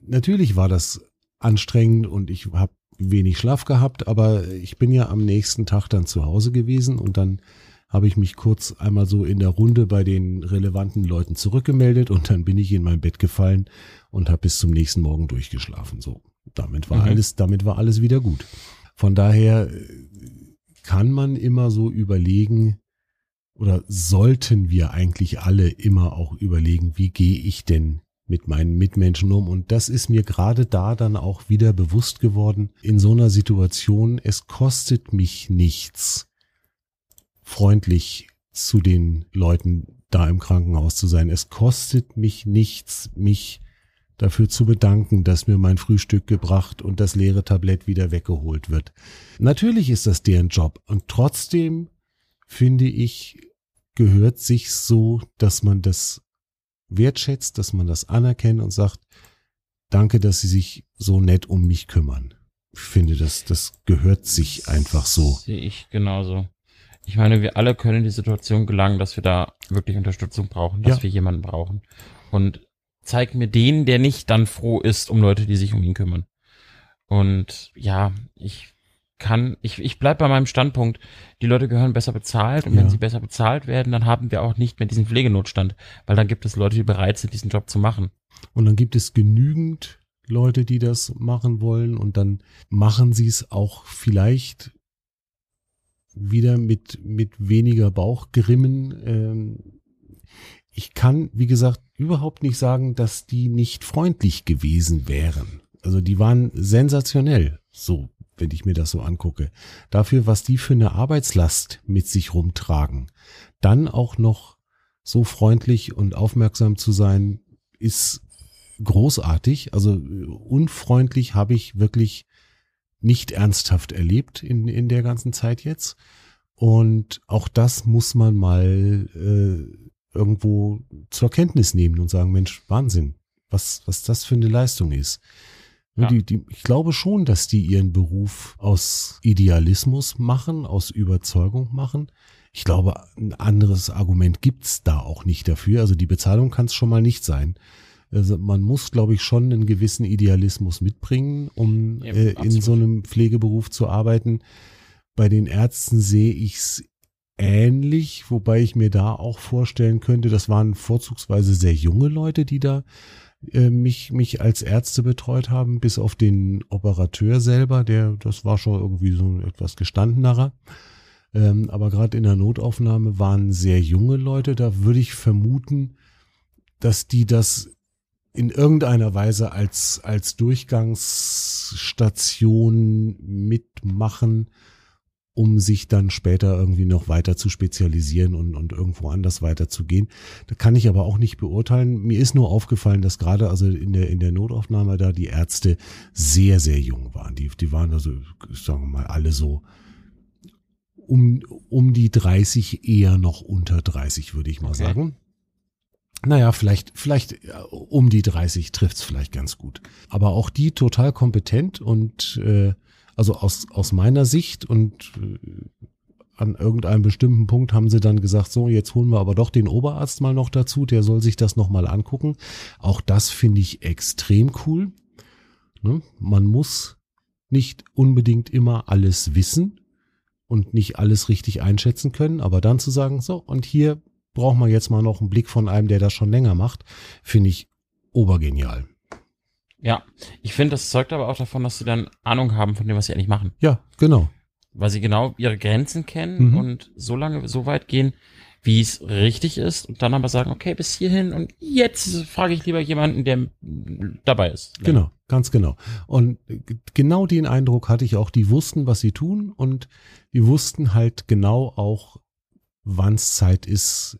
Natürlich war das anstrengend und ich habe wenig Schlaf gehabt, aber ich bin ja am nächsten Tag dann zu Hause gewesen und dann habe ich mich kurz einmal so in der Runde bei den relevanten Leuten zurückgemeldet und dann bin ich in mein Bett gefallen und habe bis zum nächsten Morgen durchgeschlafen. So, damit war mhm. alles, damit war alles wieder gut. Von daher äh, kann man immer so überlegen, oder sollten wir eigentlich alle immer auch überlegen, wie gehe ich denn mit meinen Mitmenschen um. Und das ist mir gerade da dann auch wieder bewusst geworden, in so einer Situation, es kostet mich nichts, freundlich zu den Leuten da im Krankenhaus zu sein. Es kostet mich nichts, mich dafür zu bedanken, dass mir mein Frühstück gebracht und das leere Tablett wieder weggeholt wird. Natürlich ist das deren Job und trotzdem finde ich, gehört sich so, dass man das wertschätzt, dass man das anerkennt und sagt, danke, dass Sie sich so nett um mich kümmern. Ich finde, das, das gehört sich einfach so. Sehe ich genauso. Ich meine, wir alle können in die Situation gelangen, dass wir da wirklich Unterstützung brauchen, dass Ja. wir jemanden brauchen. Und zeig mir den, der nicht dann froh ist um Leute, die sich um ihn kümmern. Und ja, ich kann, ich, ich bleib bei meinem Standpunkt, die Leute gehören besser bezahlt und Ja. wenn sie besser bezahlt werden, dann haben wir auch nicht mehr diesen Pflegenotstand, weil dann gibt es Leute, die bereit sind, diesen Job zu machen. Und dann gibt es genügend Leute, die das machen wollen und dann machen sie es auch vielleicht wieder mit, mit weniger Bauchgrimmen. Ähm, ich kann, wie gesagt, überhaupt nicht sagen, dass die nicht freundlich gewesen wären. Also die waren sensationell, so, wenn ich mir das so angucke. Dafür, was die für eine Arbeitslast mit sich rumtragen. Dann auch noch so freundlich und aufmerksam zu sein, ist großartig. Also äh, unfreundlich habe ich wirklich nicht ernsthaft erlebt in, in der ganzen Zeit jetzt. Und auch das muss man mal äh, irgendwo zur Kenntnis nehmen und sagen, Mensch, Wahnsinn, was, was das für eine Leistung ist. Ja. Die, die, ich glaube schon, dass die ihren Beruf aus Idealismus machen, aus Überzeugung machen. Ich glaube, ein anderes Argument gibt's da auch nicht dafür. Also die Bezahlung kann es schon mal nicht sein. Also man muss, glaube ich, schon einen gewissen Idealismus mitbringen, um Ja, äh, in so einem Pflegeberuf zu arbeiten. Bei den Ärzten sehe ich's ähnlich, wobei ich mir da auch vorstellen könnte, das waren vorzugsweise sehr junge Leute, die da äh, mich, mich als Ärzte betreut haben, bis auf den Operateur selber, der, das war schon irgendwie so ein etwas gestandenerer. Ähm, aber gerade in der Notaufnahme waren sehr junge Leute, da würde ich vermuten, dass die das in irgendeiner Weise als, als Durchgangsstation mitmachen, um sich dann später irgendwie noch weiter zu spezialisieren und, und irgendwo anders weiterzugehen. Da kann ich aber auch nicht beurteilen. Mir ist nur aufgefallen, dass gerade also in der, in der Notaufnahme da die Ärzte sehr, sehr jung waren. Die, die waren also, sagen wir mal, alle so um, um die 30, eher noch unter 30, würde ich mal Okay. sagen. Naja, vielleicht, vielleicht äh, um die 30 trifft's vielleicht ganz gut. Aber auch die total kompetent und äh, also aus, aus meiner Sicht und äh, an irgendeinem bestimmten Punkt haben sie dann gesagt, so, jetzt holen wir aber doch den Oberarzt mal noch dazu, der soll sich das nochmal angucken. Auch das finde ich extrem cool. Ne? Man muss nicht unbedingt immer alles wissen und nicht alles richtig einschätzen können, aber dann zu sagen, so, und hier braucht man jetzt mal noch einen Blick von einem, der das schon länger macht, finde ich obergenial. Ja, ich finde, das zeugt aber auch davon, dass sie dann Ahnung haben von dem, was sie eigentlich machen. Ja, genau. Weil sie genau ihre Grenzen kennen Mhm. und so lange, so weit gehen, wie es richtig ist und dann aber sagen, okay, bis hierhin und jetzt frage ich lieber jemanden, der dabei ist. Genau, ganz genau. Und genau den Eindruck hatte ich auch, die wussten, was sie tun und die wussten halt genau auch, wann es Zeit ist,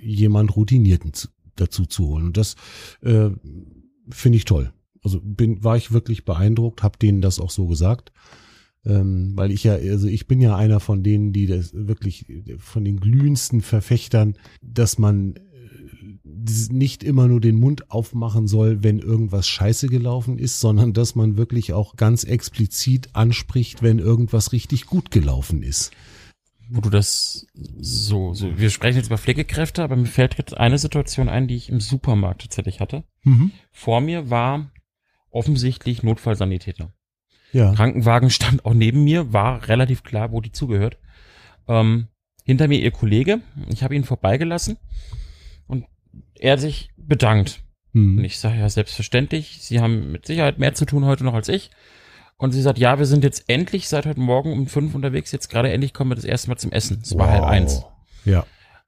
jemand Routinierten zu, dazu zu holen. Und das äh, finde ich toll. Also bin, war ich wirklich beeindruckt, habe denen das auch so gesagt. Ähm, weil ich ja, also ich bin ja einer von denen, die das wirklich von den glühendsten Verfechtern, dass man äh, nicht immer nur den Mund aufmachen soll, wenn irgendwas scheiße gelaufen ist, sondern dass man wirklich auch ganz explizit anspricht, wenn irgendwas richtig gut gelaufen ist. Wo du das so, so, wir sprechen jetzt über Pflegekräfte, aber mir fällt jetzt eine Situation ein, die ich im Supermarkt tatsächlich hatte. Vor mir war offensichtlich Notfallsanitäter. Ja. Krankenwagen stand auch neben mir, war relativ klar, wo die zugehört. Ähm, hinter mir ihr Kollege, ich habe ihn vorbeigelassen und er sich bedankt. Hm. Und ich sage ja selbstverständlich, Sie haben mit Sicherheit mehr zu tun heute noch als ich. Und sie sagt, ja, wir sind jetzt endlich seit heute Morgen um fünf unterwegs, jetzt gerade endlich kommen wir das erste Mal zum Essen. Es war halb Wow. eins. Ja.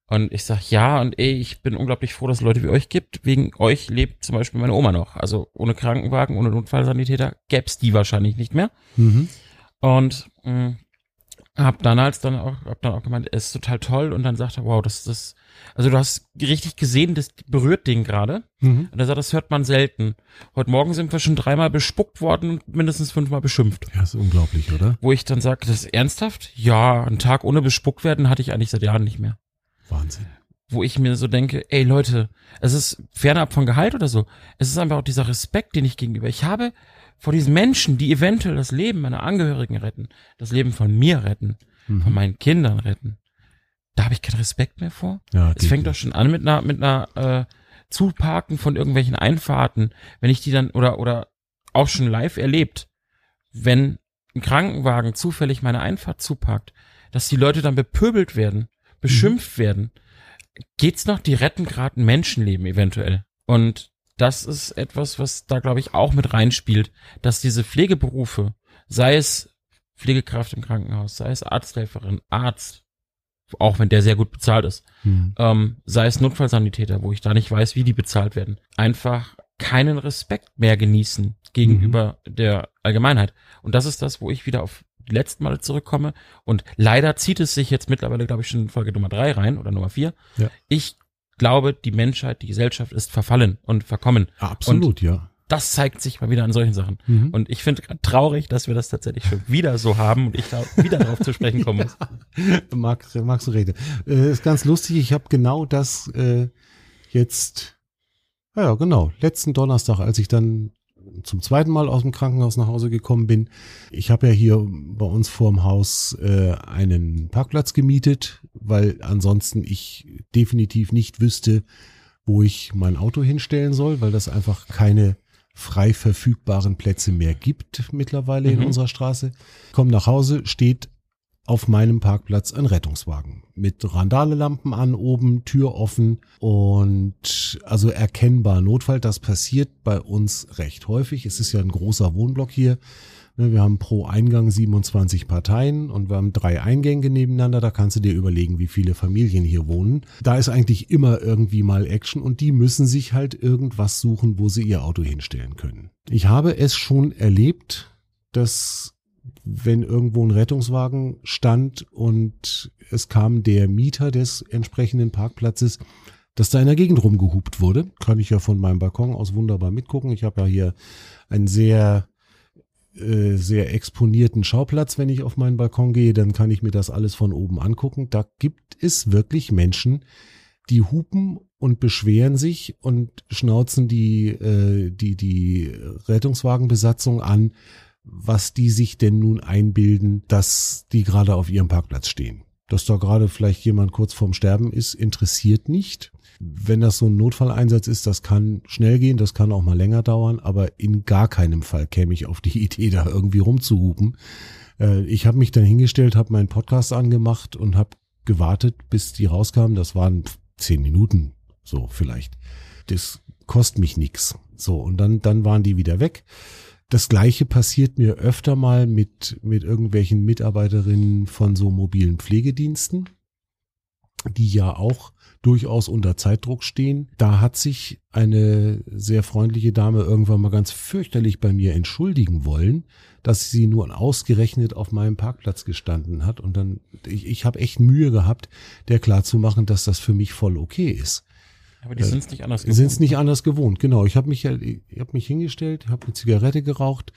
Und ich sag ja und ey, ich bin unglaublich froh, dass es Leute wie euch gibt. Wegen euch lebt zum Beispiel meine Oma noch. Also ohne Krankenwagen, ohne Notfallsanitäter gäb's die wahrscheinlich nicht mehr. Mhm. Und mh, hab dann als dann auch, hab dann auch gemeint, es ist total toll und dann sagt er, wow, das das, also du hast richtig gesehen, das berührt den gerade. Mhm. Und er sagt, das hört man selten. Heute Morgen sind wir schon dreimal bespuckt worden und mindestens fünfmal beschimpft. Ja, ist unglaublich, oder? Wo ich dann sage, das ist ernsthaft? Ja, einen Tag ohne bespuckt werden hatte ich eigentlich seit Jahren nicht mehr. Wahnsinn. Wo ich mir so denke, ey Leute, es ist fernab von Gehalt oder so. Es ist einfach auch dieser Respekt, den ich gegenüber. Ich habe vor diesen Menschen, die eventuell das Leben meiner Angehörigen retten, das Leben von mir retten, Mhm. von meinen Kindern retten. Da habe ich keinen Respekt mehr vor. Ja, Es fängt doch schon an mit einer, mit einer äh, Zuparken von irgendwelchen Einfahrten, wenn ich die dann oder oder auch schon live erlebt, wenn ein Krankenwagen zufällig meine Einfahrt zuparkt, dass die Leute dann bepöbelt werden, beschimpft werden. Geht's noch? Die retten gerade ein Menschenleben eventuell. Und das ist etwas, was da glaube ich auch mit reinspielt, dass diese Pflegeberufe, sei es Pflegekraft im Krankenhaus, sei es Arzthelferin, Arzt, auch wenn der sehr gut bezahlt ist, Mhm. ähm, sei es Notfallsanitäter, wo ich da nicht weiß, wie die bezahlt werden, einfach keinen Respekt mehr genießen gegenüber der Allgemeinheit. Und das ist das, wo ich wieder auf die letzten Male zurückkomme. Und leider zieht es sich jetzt mittlerweile, glaube ich, schon in Folge Nummer drei rein oder Nummer vier. Ja. Ich glaube, die Menschheit, die Gesellschaft ist verfallen und verkommen. Absolut, ja. Das zeigt sich mal wieder an solchen Sachen. Mhm. Und ich finde gerade traurig, dass wir das tatsächlich schon wieder so haben und ich da wieder darauf zu sprechen kommen (laughs) muss. Mag, magst du reden. Äh, ist ganz lustig, ich habe genau das äh, jetzt, ja genau, letzten Donnerstag, als ich dann zum zweiten Mal aus dem Krankenhaus nach Hause gekommen bin. Ich habe ja hier bei uns vorm Haus äh, einen Parkplatz gemietet, weil ansonsten ich definitiv nicht wüsste, wo ich mein Auto hinstellen soll, weil das einfach keine frei verfügbaren Plätze mehr gibt mittlerweile in Mhm. unserer Straße. Komm nach Hause, steht auf meinem Parkplatz ein Rettungswagen mit Randalelampen an oben, Tür offen und also erkennbar Notfall. Das passiert bei uns recht häufig. Es ist ja ein großer Wohnblock hier. Ne, Wir haben pro Eingang 27 Parteien und wir haben drei Eingänge nebeneinander. Da kannst du dir überlegen, wie viele Familien hier wohnen. Da ist eigentlich immer irgendwie mal Action und die müssen sich halt irgendwas suchen, wo sie ihr Auto hinstellen können. Ich habe es schon erlebt, dass wenn irgendwo ein Rettungswagen stand und es kam der Mieter des entsprechenden Parkplatzes, dass da in der Gegend rumgehupt wurde. Kann ich ja von meinem Balkon aus wunderbar mitgucken. Ich habe ja hier einen sehr äh, sehr exponierten Schauplatz, wenn ich auf meinen Balkon gehe, dann kann ich mir das alles von oben angucken. Da gibt es wirklich Menschen, die hupen und beschweren sich und schnauzen die, äh, die, die Rettungswagenbesatzung an, was die sich denn nun einbilden, dass die gerade auf ihrem Parkplatz stehen. Dass da gerade vielleicht jemand kurz vorm Sterben ist, interessiert nicht. Wenn das so ein Notfalleinsatz ist, das kann schnell gehen, das kann auch mal länger dauern, aber in gar keinem Fall käme ich auf die (laughs) Idee, da irgendwie rumzuhupen. Äh, ich habe mich dann hingestellt, habe meinen Podcast angemacht und habe gewartet, bis die rauskamen. Das waren zehn Minuten, so vielleicht. Das kostet mich nix. So, und dann, dann waren die wieder weg. Das gleiche passiert mir öfter mal mit, mit irgendwelchen Mitarbeiterinnen von so mobilen Pflegediensten, die ja auch durchaus unter Zeitdruck stehen. Da hat sich eine sehr freundliche Dame irgendwann mal ganz fürchterlich bei mir entschuldigen wollen, dass sie nur ausgerechnet auf meinem Parkplatz gestanden hat. Und dann, ich, ich habe echt Mühe gehabt, der klarzumachen, dass das für mich voll okay ist. Aber die sind es nicht anders Sind es nicht anders gewohnt, genau. Ich habe mich, ich hab mich hingestellt, habe eine Zigarette geraucht,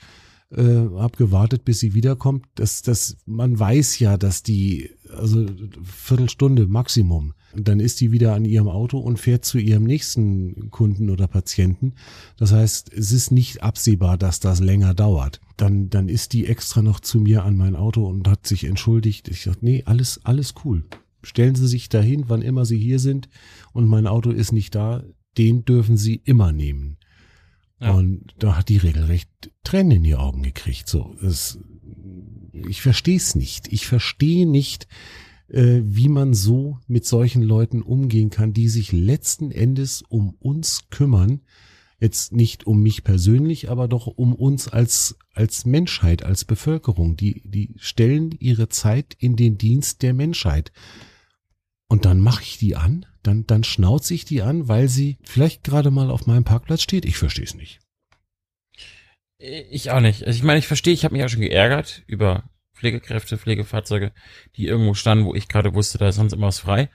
äh, habe gewartet, bis sie wiederkommt. Das, das, man weiß ja, dass die, also Viertelstunde Maximum, dann ist die wieder an ihrem Auto und fährt zu ihrem nächsten Kunden oder Patienten. Das heißt, es ist nicht absehbar, dass das länger dauert. Dann, dann ist die extra noch zu mir an mein Auto und hat sich entschuldigt. Ich sag, nee, alles, alles cool. Stellen Sie sich dahin, wann immer Sie hier sind und mein Auto ist nicht da, den dürfen Sie immer nehmen. Ja. Und da hat die regelrecht Tränen in die Augen gekriegt. So, das, ich verstehe es nicht. Ich verstehe nicht, äh, wie man so mit solchen Leuten umgehen kann, die sich letzten Endes um uns kümmern. Jetzt nicht um mich persönlich, aber doch um uns als, als Menschheit, als Bevölkerung. Die, die stellen ihre Zeit in den Dienst der Menschheit. Und dann mache ich die an, dann, dann schnauze ich die an, weil sie vielleicht gerade mal auf meinem Parkplatz steht. Ich verstehe es nicht. Ich auch nicht. Also ich meine, ich verstehe, ich habe mich auch schon geärgert über Pflegekräfte, Pflegefahrzeuge, die irgendwo standen, wo ich gerade wusste, da ist sonst immer was frei.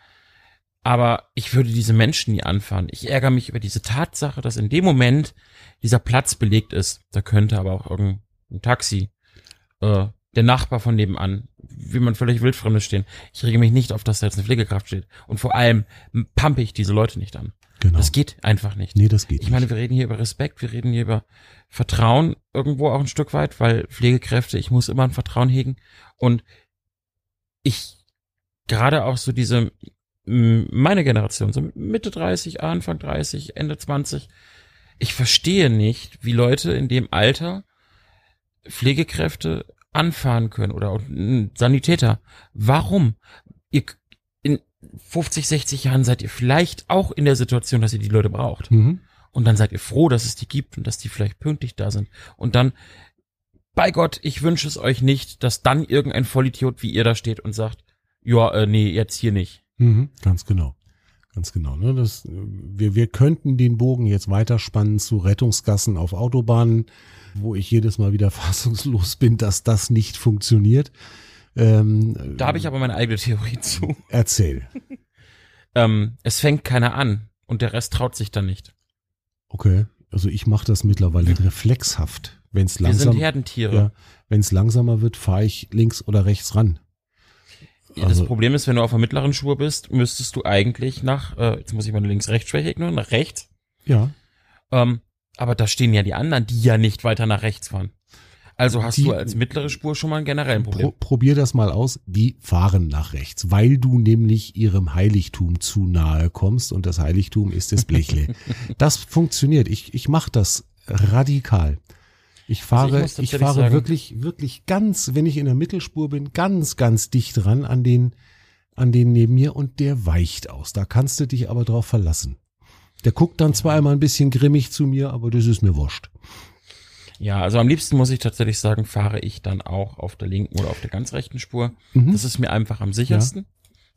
Aber ich würde diese Menschen nie anfahren. Ich ärgere mich über diese Tatsache, dass in dem Moment dieser Platz belegt ist. Da könnte aber auch irgendein Taxi, äh, der Nachbar von nebenan, wie man völlig wildfremde stehen. Ich rege mich nicht auf, dass da jetzt eine Pflegekraft steht. Und vor allem pumpe ich diese Leute nicht an. Genau. Das geht einfach nicht. Nee, das geht Ich meine, wir reden hier über Respekt, wir reden hier über Vertrauen irgendwo auch ein Stück weit, weil Pflegekräfte, ich muss immer ein Vertrauen hegen. Und ich, gerade auch so diese, meine Generation, so Mitte 30, Anfang 30, Ende 20, ich verstehe nicht, wie Leute in dem Alter Pflegekräfte anfahren können oder Sanitäter. Warum? Ihr, in 50, 60 Jahren seid ihr vielleicht auch in der Situation, dass ihr die Leute braucht. Mhm. Und dann seid ihr froh, dass es die gibt und dass die vielleicht pünktlich da sind. Und dann, bei Gott, ich wünsche es euch nicht, dass dann irgendein Vollidiot wie ihr da steht und sagt, ja, äh, nee, jetzt hier nicht. Mhm, ganz genau. Ganz genau. Ne? Das, wir, wir könnten den Bogen jetzt weiterspannen zu Rettungsgassen auf Autobahnen, wo ich jedes Mal wieder (laughs) fassungslos bin, dass das nicht funktioniert. Ähm, da habe ich aber meine eigene Theorie zu. Erzähl. (laughs) ähm, es fängt keiner an und der Rest traut sich dann nicht. Okay, also ich mache das mittlerweile reflexhaft. Wenn es langsam, Wir sind Herdentiere. Ja, wenn es langsamer wird, fahre ich links oder rechts ran. Ja, also, das Problem ist, wenn du auf der mittleren Spur bist, müsstest du eigentlich nach, äh, jetzt muss ich meine links-rechts-Schwäche ignorieren, nach rechts. Ja. Ähm, aber da stehen ja die anderen, die ja nicht weiter nach rechts fahren. Also hast die, du als mittlere Spur schon mal ein generellen Problem. Pro, probier das mal aus. Die fahren nach rechts, weil du nämlich ihrem Heiligtum zu nahe kommst und das Heiligtum ist das Blechle. (laughs) das funktioniert. Ich, ich mache das radikal. Ich fahre, also ich, ich fahre sagen, wirklich, wirklich ganz, wenn ich in der Mittelspur bin, ganz, ganz dicht dran an den, an den neben mir und der weicht aus. Da kannst du dich aber drauf verlassen. Der guckt dann zwar immer ein bisschen grimmig zu mir, aber das ist mir wurscht. Ja, also am liebsten muss ich tatsächlich sagen, fahre ich dann auch auf der linken oder auf der ganz rechten Spur. Mhm. Das ist mir einfach am sichersten.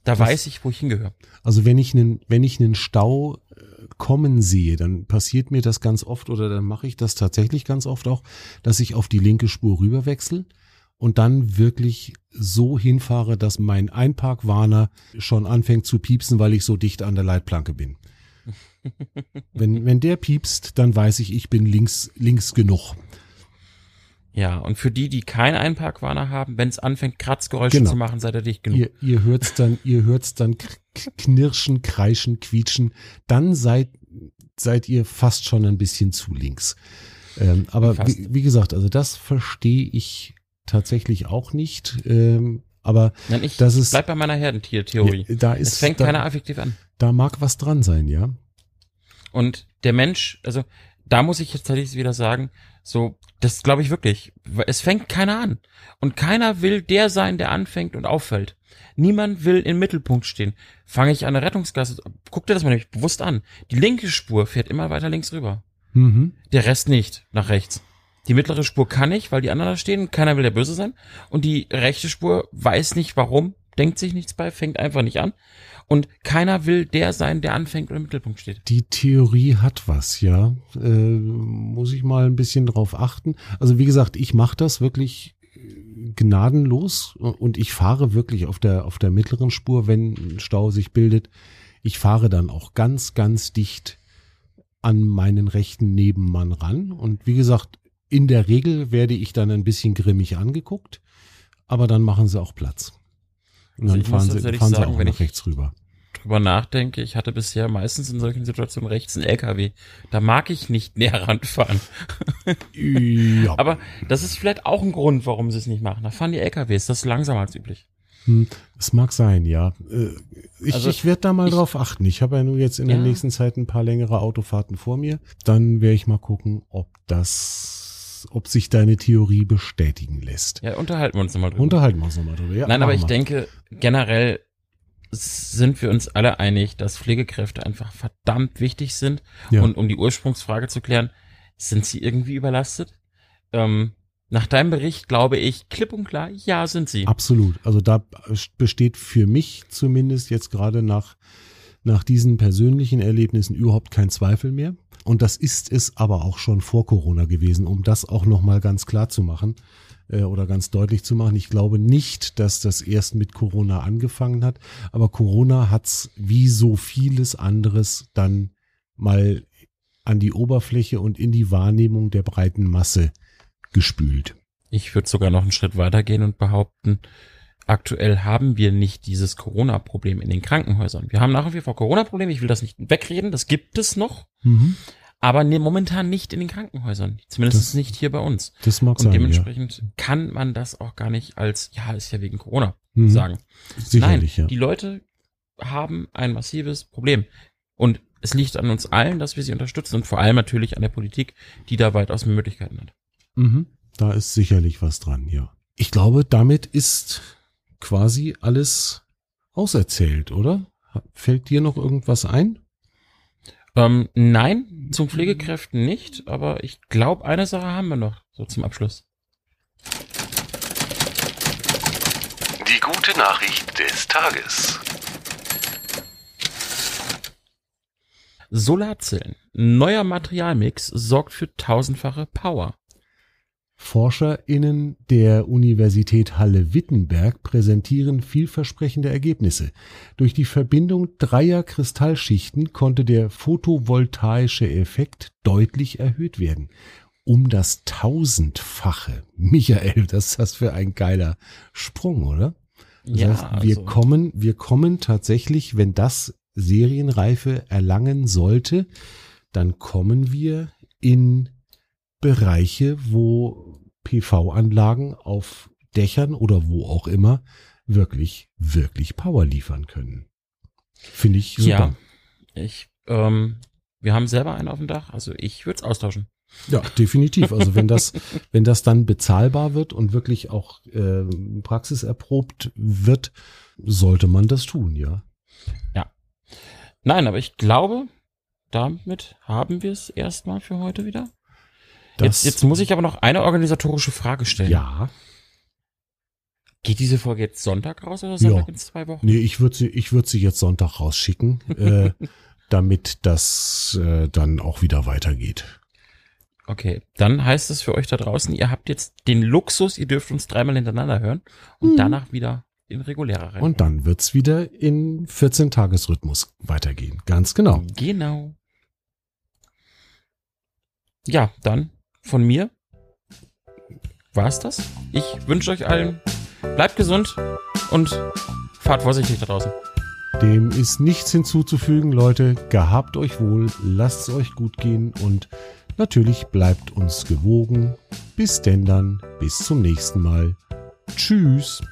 Da das, weiß ich, wo ich hingehöre. Also wenn ich einen, wenn ich einen Stau äh, kommen sehe, dann passiert mir das ganz oft oder dann mache ich das tatsächlich ganz oft auch, dass ich auf die linke Spur rüberwechsel und dann wirklich so hinfahre, dass mein Einparkwarner schon anfängt zu piepsen, weil ich so dicht an der Leitplanke bin. (laughs) wenn, wenn der piepst, dann weiß ich, ich bin links, links genug. Ja, und für die, die keinen Einparkwarner haben, wenn es anfängt, Kratzgeräusche genau. zu machen, seid ihr dicht genug. Ihr, ihr hört's dann, ihr hört's dann knirschen, kreischen, quietschen, dann seid, seid ihr fast schon ein bisschen zu links. Ähm, aber wie, wie, gesagt, also das verstehe ich tatsächlich auch nicht. Ähm, aber Nein, ich das ist, bleib bei meiner Herdentiertheorie. Ja, da ist, es fängt da, keiner affektiv an. Da mag was dran sein, ja. Und der Mensch, also da muss ich jetzt tatsächlich wieder sagen, so, das glaube ich wirklich. Es fängt keiner an. Und keiner will der sein, der anfängt und auffällt. Niemand will im Mittelpunkt stehen. Fange ich an der Rettungsgasse, guck dir das mal nämlich bewusst an. Die linke Spur fährt immer weiter links rüber. Mhm. Der Rest nicht, nach rechts. Die mittlere Spur kann ich, weil die anderen da stehen, keiner will der Böse sein. Und die rechte Spur weiß nicht warum, denkt sich nichts bei, fängt einfach nicht an. Und keiner will der sein, der anfängt und im Mittelpunkt steht. Die Theorie hat was, ja. Äh, muss ich mal ein bisschen drauf achten. Also wie gesagt, ich mache das wirklich äh, gnadenlos und ich fahre wirklich auf der, auf der mittleren Spur, wenn ein Stau sich bildet. Ich fahre dann auch ganz, ganz dicht an meinen rechten Nebenmann ran. Und wie gesagt, in der Regel werde ich dann ein bisschen grimmig angeguckt, aber dann machen sie auch Platz. Und dann also fahren, sie, fahren sagen, sie auch nach rechts rüber. Drüber nachdenke, ich hatte bisher meistens in solchen Situationen rechts einen LKW. Da mag ich nicht (laughs) näher ranfahren. ja. Aber das ist vielleicht auch ein Grund, warum sie es nicht machen. Da fahren die LKWs, das ist langsamer als üblich. Hm, es mag sein, ja. Äh, ich, also, ich werde da mal ich, drauf achten. Ich habe ja nur jetzt in ja. der nächsten Zeit ein paar längere Autofahrten vor mir. Dann werde ich mal gucken, ob das ob sich deine Theorie bestätigen lässt. Ja, unterhalten wir uns nochmal drüber. Unterhalten wir uns nochmal drüber, ja. Nein, aber ich mal. denke, generell sind wir uns alle einig, dass Pflegekräfte einfach verdammt wichtig sind. Ja. Und um die Ursprungsfrage zu klären, sind sie irgendwie überlastet? Ähm, Nach deinem Bericht glaube ich klipp und klar, ja, sind sie. Absolut. Also da besteht für mich zumindest jetzt gerade nach, nach diesen persönlichen Erlebnissen überhaupt kein Zweifel mehr. Und das ist es aber auch schon vor Corona gewesen, um das auch nochmal ganz klar zu machen äh, oder ganz deutlich zu machen. Ich glaube nicht, dass das erst mit Corona angefangen hat, aber Corona hat's wie so vieles anderes dann mal an die Oberfläche und in die Wahrnehmung der breiten Masse gespült. Ich würde sogar noch einen Schritt weitergehen und behaupten, aktuell haben wir nicht dieses Corona-Problem in den Krankenhäusern. Wir haben nach wie vor Corona-Probleme, ich will das nicht wegreden, das gibt es noch. Mhm. Aber ne, momentan nicht in den Krankenhäusern. Zumindest das, nicht hier bei uns. Das mag Und sein, dementsprechend ja. kann man das auch gar nicht als, ja, ist ja wegen Corona mhm. sagen. Sicherlich, Nein, ja. die Leute haben ein massives Problem. Und es liegt an uns allen, dass wir sie unterstützen und vor allem natürlich an der Politik, die da weitaus mehr Möglichkeiten hat. Mhm. Da ist sicherlich was dran, ja. Ich glaube, damit ist quasi alles auserzählt, oder? Fällt dir noch irgendwas ein? Ähm, nein, zum Pflegekräften nicht, aber ich glaube, eine Sache haben wir noch, so zum Abschluss. Die gute Nachricht des Tages. Solarzellen. Neuer Materialmix sorgt für tausendfache Power. ForscherInnen der Universität Halle-Wittenberg präsentieren vielversprechende Ergebnisse. Durch die Verbindung dreier Kristallschichten konnte der photovoltaische Effekt deutlich erhöht werden. Um das Tausendfache. Michael, das ist das für ein geiler Sprung, oder? Das Ja, heißt, wir also- kommen, wir kommen tatsächlich, wenn das Serienreife erlangen sollte, dann kommen wir in Bereiche, wo PV-Anlagen auf Dächern oder wo auch immer wirklich, wirklich Power liefern können. Finde ich super. Ja, ich, ähm, wir haben selber einen auf dem Dach, also ich würde es austauschen. Ja, definitiv. Also wenn das, (laughs) wenn das dann bezahlbar wird und wirklich auch äh, praxiserprobt wird, sollte man das tun, ja. Nein, aber ich glaube, damit haben wir es erstmal für heute wieder. Jetzt, jetzt muss ich aber noch eine organisatorische Frage stellen. Ja. Geht diese Folge jetzt Sonntag raus oder Sonntag Ja. in zwei Wochen? Nee, ich würde sie, ich würde sie jetzt Sonntag rausschicken, äh, (laughs) damit das äh, dann auch wieder weitergeht. Okay, dann heißt es für euch da draußen, ihr habt jetzt den Luxus, ihr dürft uns dreimal hintereinander hören und Mhm. danach wieder in regulärer Reihe. Und dann wird's wieder in 14-Tages-Rhythmus weitergehen. Ganz genau. Genau. Ja, dann von mir war's das. Ich wünsche euch allen, bleibt gesund und fahrt vorsichtig da draußen. Dem ist nichts hinzuzufügen, Leute. Gehabt euch wohl, lasst es euch gut gehen und natürlich bleibt uns gewogen. Bis denn dann, bis zum nächsten Mal. Tschüss.